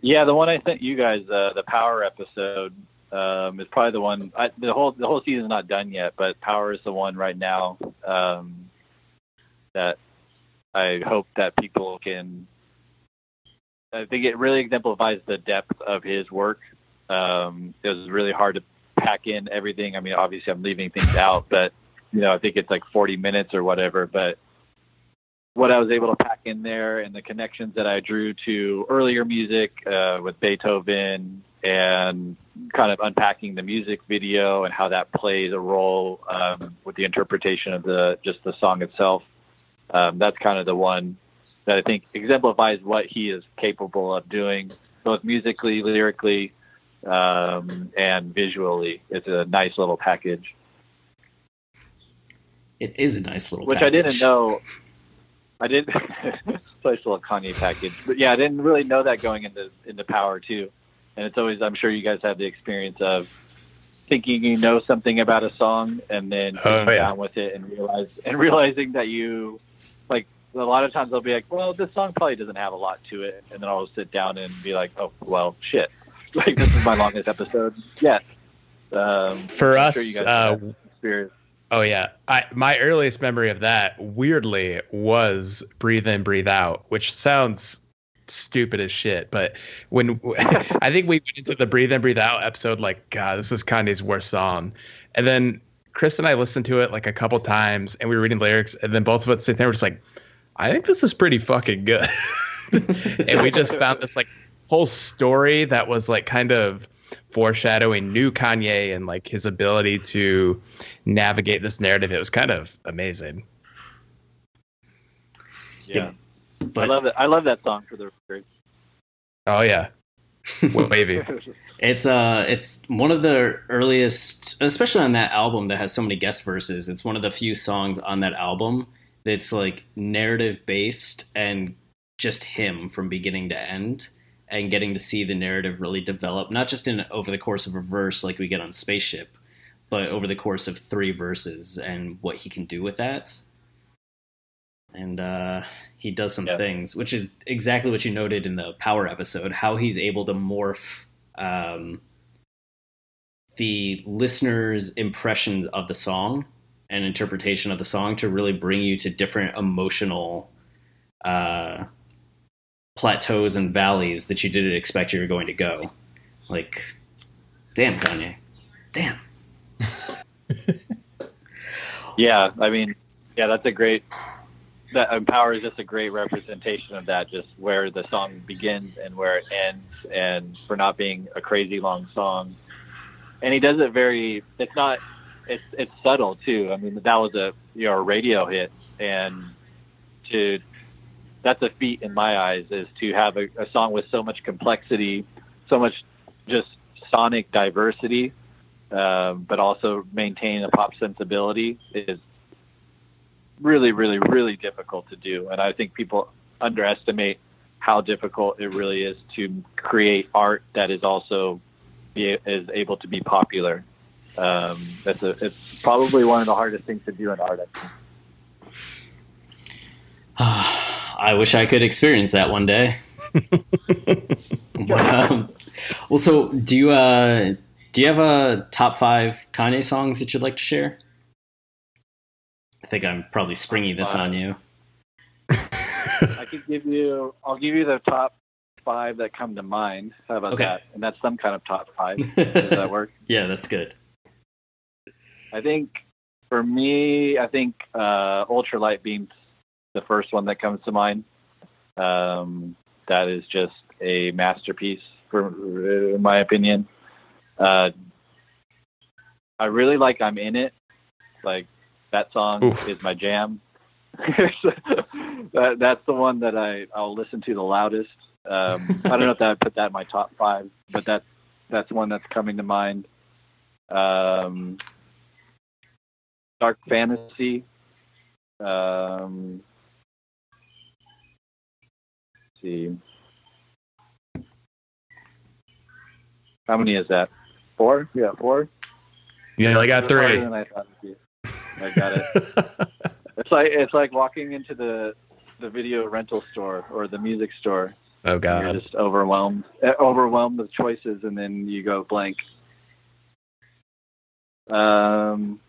Yeah, the one I sent you guys, uh, the Power episode, um, is probably the one. I, the whole the whole season's not done yet, but Power is the one right now um, that I hope that people can. I think it really exemplifies the depth of his work. Um, it was really hard to pack in everything. I mean, obviously, I'm leaving things out, but you know, I think it's like 40 minutes or whatever. But what I was able to pack in there and the connections that I drew to earlier music uh, with Beethoven and kind of unpacking the music video and how that plays a role um, with the interpretation of the just the song itself. Um, that's kind of the one that I think exemplifies what he is capable of doing, both musically, lyrically, um, and visually. It's a nice little package. It is a nice little package. which I didn't know. I didn't. nice little Kanye package, but yeah, I didn't really know that going into into Power too. And it's always, I'm sure you guys have the experience of thinking you know something about a song and then Oh, sitting yeah. down with it and realize and realizing that you like a lot of times I'll be like, well, this song probably doesn't have a lot to it, and then I'll sit down and be like, oh, well, shit, like this is my longest episode yet. Um, For I'm us, sure uh, experience. Oh yeah, I my earliest memory of that weirdly was "Breathe In, Breathe Out," which sounds stupid as shit. But when I think we went into the "Breathe In, Breathe Out" episode, like God, this is Kanye's worst song, and then Chris and I listened to it like a couple times, and we were reading lyrics, and then both of us sit there, we're just like, I think this is pretty fucking good, and we just found this like whole story that was like kind of foreshadowing new Kanye and like his ability to navigate this narrative. It was kind of amazing. Yeah, I But love it. I love that song for the record. Oh yeah, wavy. It's uh it's one of the earliest especially on that album that has so many guest verses. It's one of the few songs on that album that's like narrative based and just him from beginning to end and getting to see the narrative really develop not just in over the course of a verse like we get on Spaceship, but over the course of three verses and what he can do with that. and uh, he does some Yeah. things, which is exactly what you noted in the Power episode. How he's able to morph um, the listener's impression of the song and interpretation of the song to really bring you to different emotional uh, plateaus and valleys that you didn't expect you were going to go. Like, damn, Kanye, damn. Yeah, I mean, yeah, that's a great. That in Power is just a great representation of that, just where the song begins and where it ends, and for not being a crazy long song. And he does it very. It's not. It's it's subtle too. I mean, that was a you know a radio hit, and to that's a feat in my eyes is to have a, a song with so much complexity, so much just sonic diversity um, but also maintain a pop sensibility is really, really, really difficult to do. And I think people underestimate how difficult it really is to create art that is also be, is able to be popular. Um, that's a, it's probably one of the hardest things to do in art. I wish I could experience that one day. um, well, so do you uh, do you have a top five Kanye songs that you'd like to share? I think I'm probably springing this on you. I could give you. I'll give you the top five that come to mind. How about Okay. that? And that's some kind of top five. Does that work? yeah, that's good. I think for me, I think uh, ultralight beam's the first one that comes to mind. Um, that is just a masterpiece, for in my opinion. Uh, I really like "I'm in It." Like that song Oof. is my jam. that, that's the one that I I'll listen to the loudest. Um, I don't know if that would put that in my top five, but that's that's one that's coming to mind. Um, Dark Fantasy. Um, see. How many is that? Four? Yeah, four. Yeah, I got three. I. I got it. It's like it's like walking into the the video rental store or the music store. oh God! You're just overwhelmed, eh, overwhelmed with choices, and then you go blank. Um,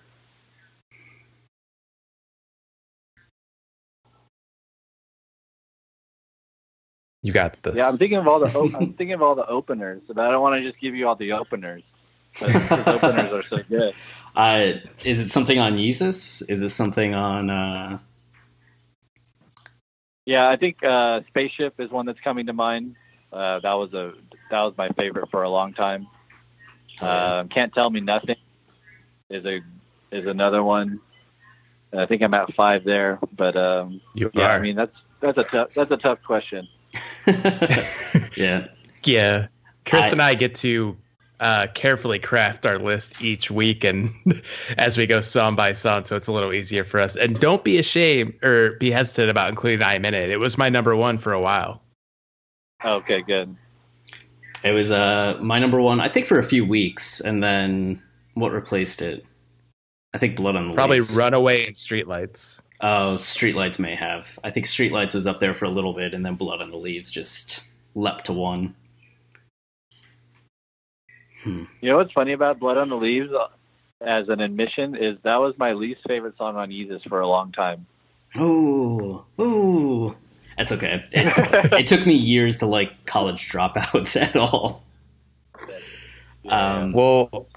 You got this. yeah, I'm thinking of all the op- I'm thinking of all the openers, but I don't want to just give you all the openers. But openers are so good. Uh, is it something on Yeezus? Is it something on? Uh... Yeah, I think uh, spaceship is one that's coming to mind. Uh, that was a that was my favorite for a long time. Um, Can't tell me nothing is a is another one. I think I'm at five there, but um, you yeah, are. I mean that's that's a tough that's a tough question. yeah. yeah. Chris I- and I get to uh, carefully craft our list each week and as we go song by song, so it's a little easier for us. And don't be ashamed or be hesitant about including I'm in it. It was my number one for a while. Okay, good. It was uh my number one, I think, for a few weeks, and then what replaced it? I think Blood on the Probably Leaves. Runaway and Streetlights. Oh, Streetlights may have. I think Streetlights was up there for a little bit, and then Blood on the Leaves just leapt to one. You know what's funny about Blood on the Leaves uh, as an admission is that was my least favorite song on Yeezus for a long time. Ooh, ooh. That's okay. It, it took me years to like college dropouts at all. Um, Well,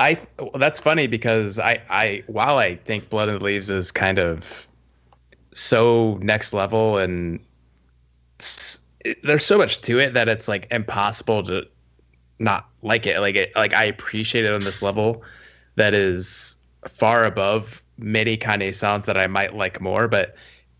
I well, that's funny because I I while I think Blood and Leaves is kind of so next level and it, there's so much to it that it's like impossible to not like it. Like it like I appreciate it on this level that is far above many Kanye sounds that I might like more. But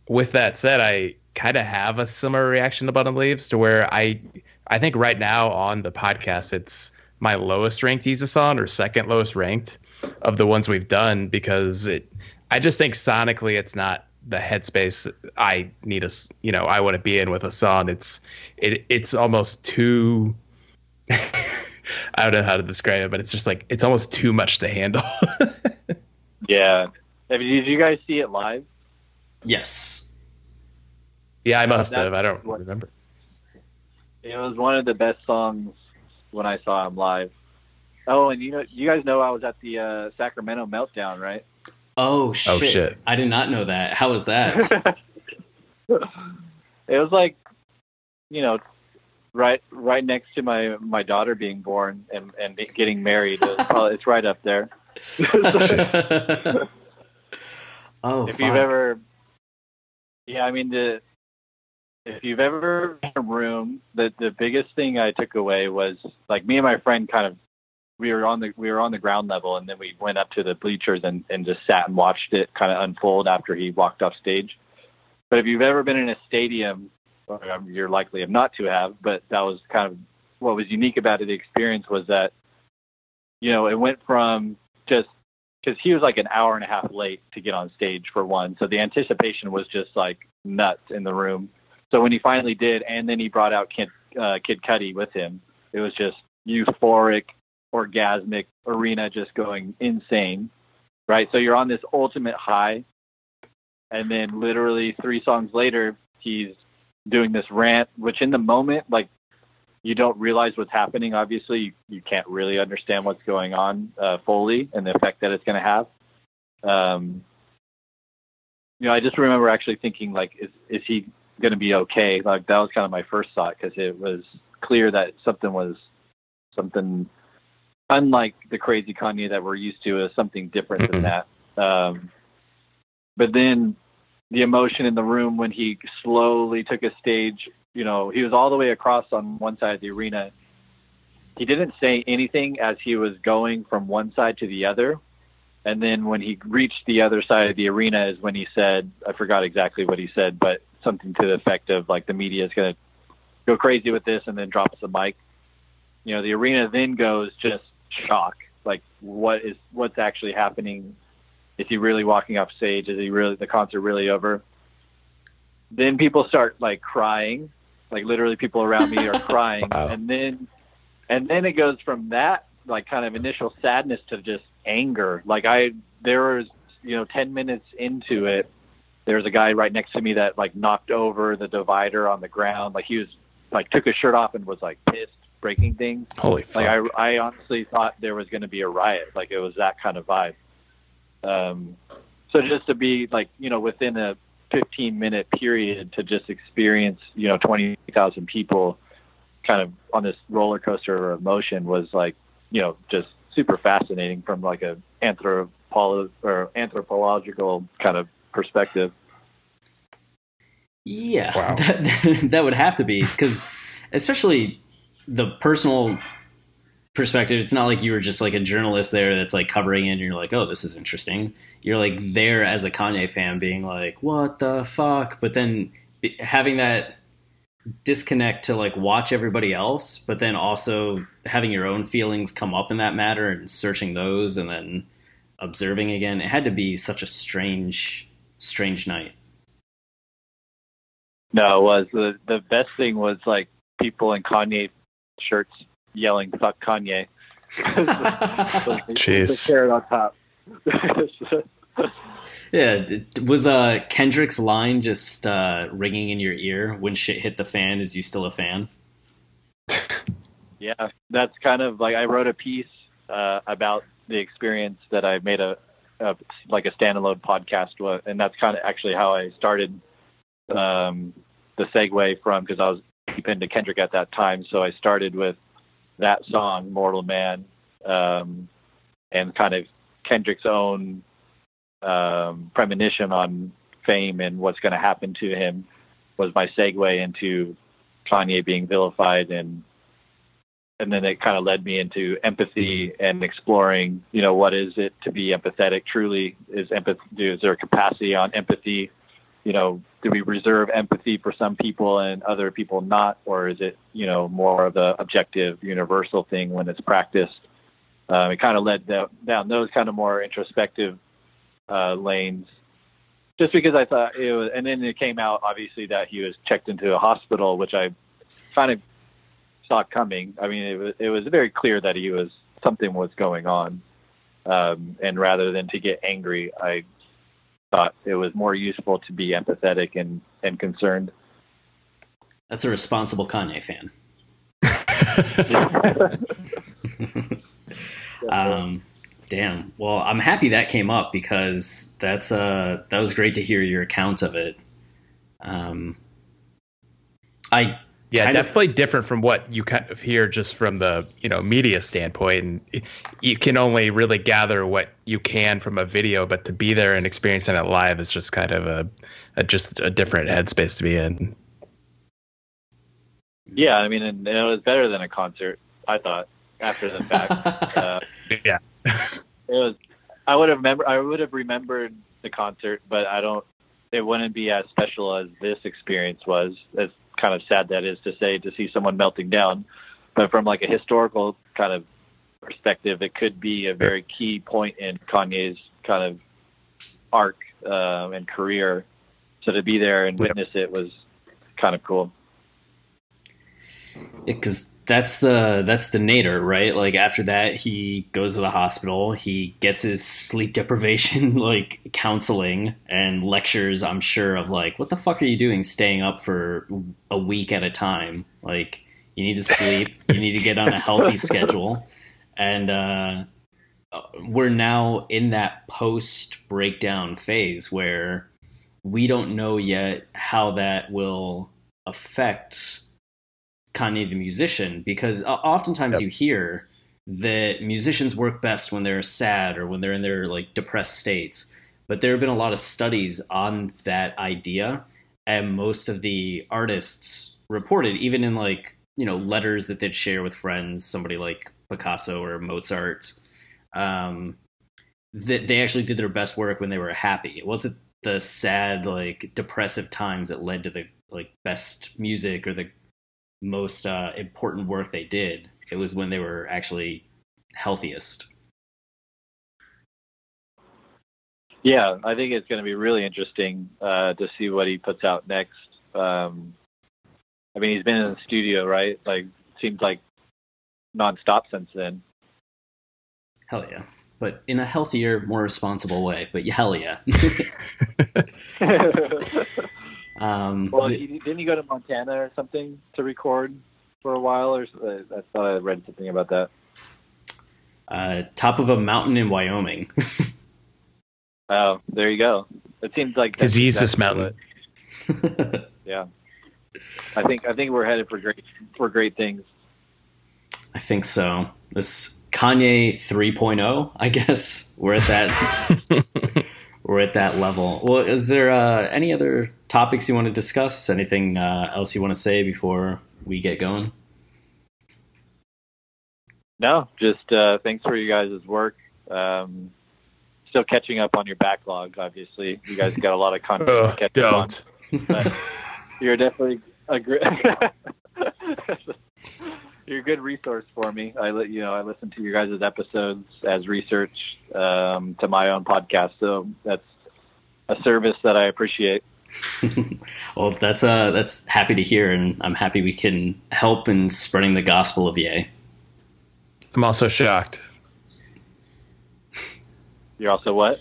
with that said, I kind of have a similar reaction to Blood and Leaves to where I I think right now on the podcast it's my lowest ranked Yeezus song or second lowest ranked of the ones we've done because it I just think sonically it's not the headspace I need a s- you know I want to be in with a song it's it it's almost too I don't know how to describe it but it's just like it's almost too much to handle Yeah. I mean, did you guys see it live? yes. Yeah, I must That's have. I don't what- remember. It was one of the best songs when I saw him live. Oh, and you know, you guys know I was at the uh, Sacramento Meltdown, right? Oh shit. shit. I did not know that. How was that? it was like, you know, right right next to my my daughter being born and and getting married. It probably, it's right up there. oh, if fuck. you've ever, yeah, I mean the. If you've ever been in a room, the the biggest thing I took away was like me and my friend kind of we were on the we were on the ground level and then we went up to the bleachers and, and just sat and watched it kind of unfold after he walked off stage. But if you've ever been in a stadium, um, you're likely not to have, but that was kind of what was unique about it. The experience was that, you know, it went from just because he was like an hour and a half late to get on stage for one, so the anticipation was just like nuts in the room. So when he finally did, and then he brought out Kid, uh, Kid Cudi with him, it was just euphoric, orgasmic arena just going insane, right? So you're on this ultimate high, and then literally three songs later, he's doing this rant, which in the moment, like you don't realize what's happening. Obviously, you, you can't really understand what's going on uh, fully and the effect that it's going to have. Um, you know, I just remember actually thinking, like, is is he going to be okay? Like that was kind of my first thought because it was clear that something was something unlike the crazy Kanye that we're used to, is something different than that. Um, but then the emotion in the room when he slowly took a stage, you know, he was all the way across on one side of the arena. He didn't say anything as he was going from one side to the other. And then when he reached the other side of the arena is when he said, I forgot exactly what he said, but something to the effect of like the media is going to go crazy with this and then drops the mic. You know, the arena then goes just shock. Like what is, what's actually happening? Is he really walking off stage? Is he really, the concert really over? Then people start like crying, like literally people around me are crying. Wow. And then, and then it goes from that like kind of initial sadness to just anger. Like I, there was, you know, 10 minutes into it, there was a guy right next to me that like knocked over the divider on the ground. Like he was like took his shirt off and was like pissed, breaking things. Holy fuck. Like I, I honestly thought there was going to be a riot. Like it was that kind of vibe. Um, so just to be like, you know, within a 15 minute period to just experience, you know, 20,000 people kind of on this roller coaster of emotion was like, you know, just super fascinating from like a anthropolo- or anthropological kind of perspective. Yeah, Wow. that, that would have to be because, especially the personal perspective, it's not like you were just like a journalist there that's like covering it and you're like, oh, this is interesting. You're like there as a Kanye fan being like, what the fuck? But then having that disconnect to like watch everybody else, but then also having your own feelings come up in that matter and searching those and then observing again. It had to be such a strange, strange night. No, it was the the best thing was like people in Kanye shirts yelling "fuck Kanye." Like, the- Jeez. the carrot on top. Yeah, was uh, Kendrick's line just uh, ringing in your ear when shit hit the fan? Is you still a fan? yeah, that's kind of like I wrote a piece uh, about the experience that I made a, a like a standalone podcast, wa- and that's kind of actually how I started um, the segue from because I was deep into Kendrick at that time. So I started with that song, "Mortal Man," um, and kind of Kendrick's own um, premonition on fame and what's going to happen to him was my segue into Kanye being vilified and and then it kind of led me into empathy and exploring, you know, what is it to be empathetic truly? Is empathy, is there a capacity on empathy? You know, do we reserve empathy for some people and other people not? Or is it, you know, more of the objective, universal thing when it's practiced? Um, it kind of led down, down those kind of more introspective uh, lanes just because I thought it was, and then it came out obviously that he was checked into a hospital, which I kind of saw coming. I mean, it was it was very clear that he was something was going on, um, and rather than to get angry, I thought it was more useful to be empathetic and and concerned. That's a responsible Kanye fan. um, damn. Well, I'm happy that came up because that's uh that was great to hear your account of it. Um, I Yeah, kind of- definitely different from what you kind of hear just from the you know media standpoint, and you can only really gather what you can from a video, but to be there and experiencing it live is just kind of a, a just a different headspace to be in. Yeah, I mean, and, and it was better than a concert. I thought after the fact. uh, Yeah, it was. I would have remember. I would have remembered the concert, but I don't. It wouldn't be as special as this experience was. As kind of sad that is to say, to see someone melting down. But from like a historical kind of perspective, it could be a very key point in Kanye's kind of arc um, and career. So to be there and witness it was kind of cool. Because that's the that's the nader right? Like after that, he goes to the hospital. He gets his sleep deprivation like counseling and lectures. I'm sure of like, what the fuck are you doing, staying up for a week at a time? Like, you need to sleep. you need to get on a healthy schedule, and uh, we're now in that post breakdown phase where we don't know yet how that will affect Kanye the musician because oftentimes Yep. you hear that musicians work best when they're sad or when they're in their like depressed states. But there have been a lot of studies on that idea, and most of the artists reported, even in like you know letters that they'd share with friends, somebody like Picasso or Mozart, um, that they actually did their best work when they were happy. It wasn't the sad like depressive times that led to the like best music or the most uh, important work they did. It was when they were actually healthiest. Yeah, I think it's going to be really interesting uh, to see what he puts out next. Um, I mean, he's been in the studio, right? Like, seems like nonstop since then. Hell yeah. But in a healthier, more responsible way. But hell yeah. um, well, the- he, didn't he go to Montana or something to record for a while? Or uh, I thought I read something about that. uh, top of a mountain in Wyoming. Oh, there you go. It seems like that's disease this exactly mountain. what- Yeah, I think I think we're headed for great for great things. I think so. This Kanye 3.0, I guess. We're at that we're at that level. Well, is there uh, any other topics you want to discuss? Anything uh, else you want to say before we get going? No, just uh, thanks for you guys' work. Um, still catching up on your backlog. Obviously, you guys got a lot of content to Ugh, catch up on. don't. But you're definitely a great. you're a good resource for me. I li- you know I listen to your guys' episodes as research um, to my own podcast, so that's a service that I appreciate. well, that's uh, that's happy to hear, and I'm happy we can help in spreading the gospel of Yay. I'm also shocked. You're also what?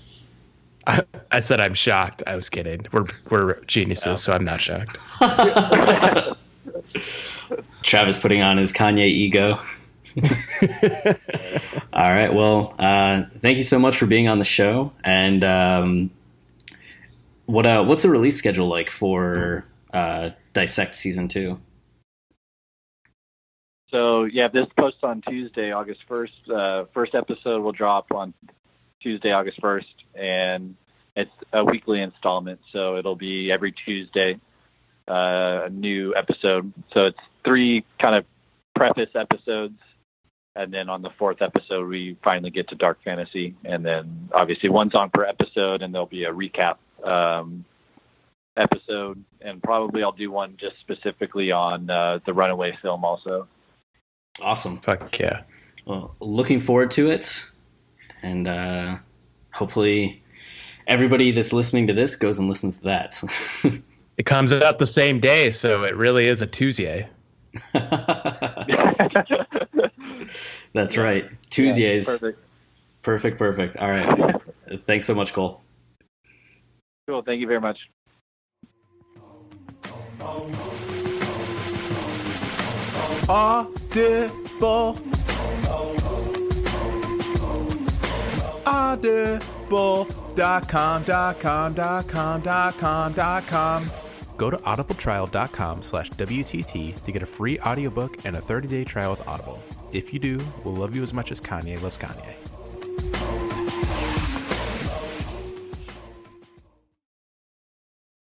I, I said I'm shocked. I was kidding. We're we're geniuses, so I'm not shocked. Travis putting on his Kanye ego. All right. Well, uh, thank you so much for being on the show. And um, what uh, what's the release schedule like for uh, Dissect season two? So yeah, this posts on Tuesday, August first. Uh, first episode will drop on Tuesday, August first, and it's a weekly installment. So it'll be every Tuesday, uh, a new episode. So it's three kind of preface episodes, and then on the fourth episode, we finally get to Dark Fantasy, and then obviously one song per episode, and there'll be a recap um, episode, and probably I'll do one just specifically on uh, the Runaway film also. Awesome. Fuck yeah. Well, looking forward to it, and uh, hopefully everybody that's listening to this goes and listens to that. It comes out the same day, so it really is a Tuesday. That's right. Tuesdays. Perfect. perfect. Perfect. All right. Thanks so much, Cole. Cool. Thank you very much. Audible. Audible.com, Go to audibletrial.com slash WTT to get a free audiobook and a 30-day trial with Audible. If you do, we'll love you as much as Kanye loves Kanye.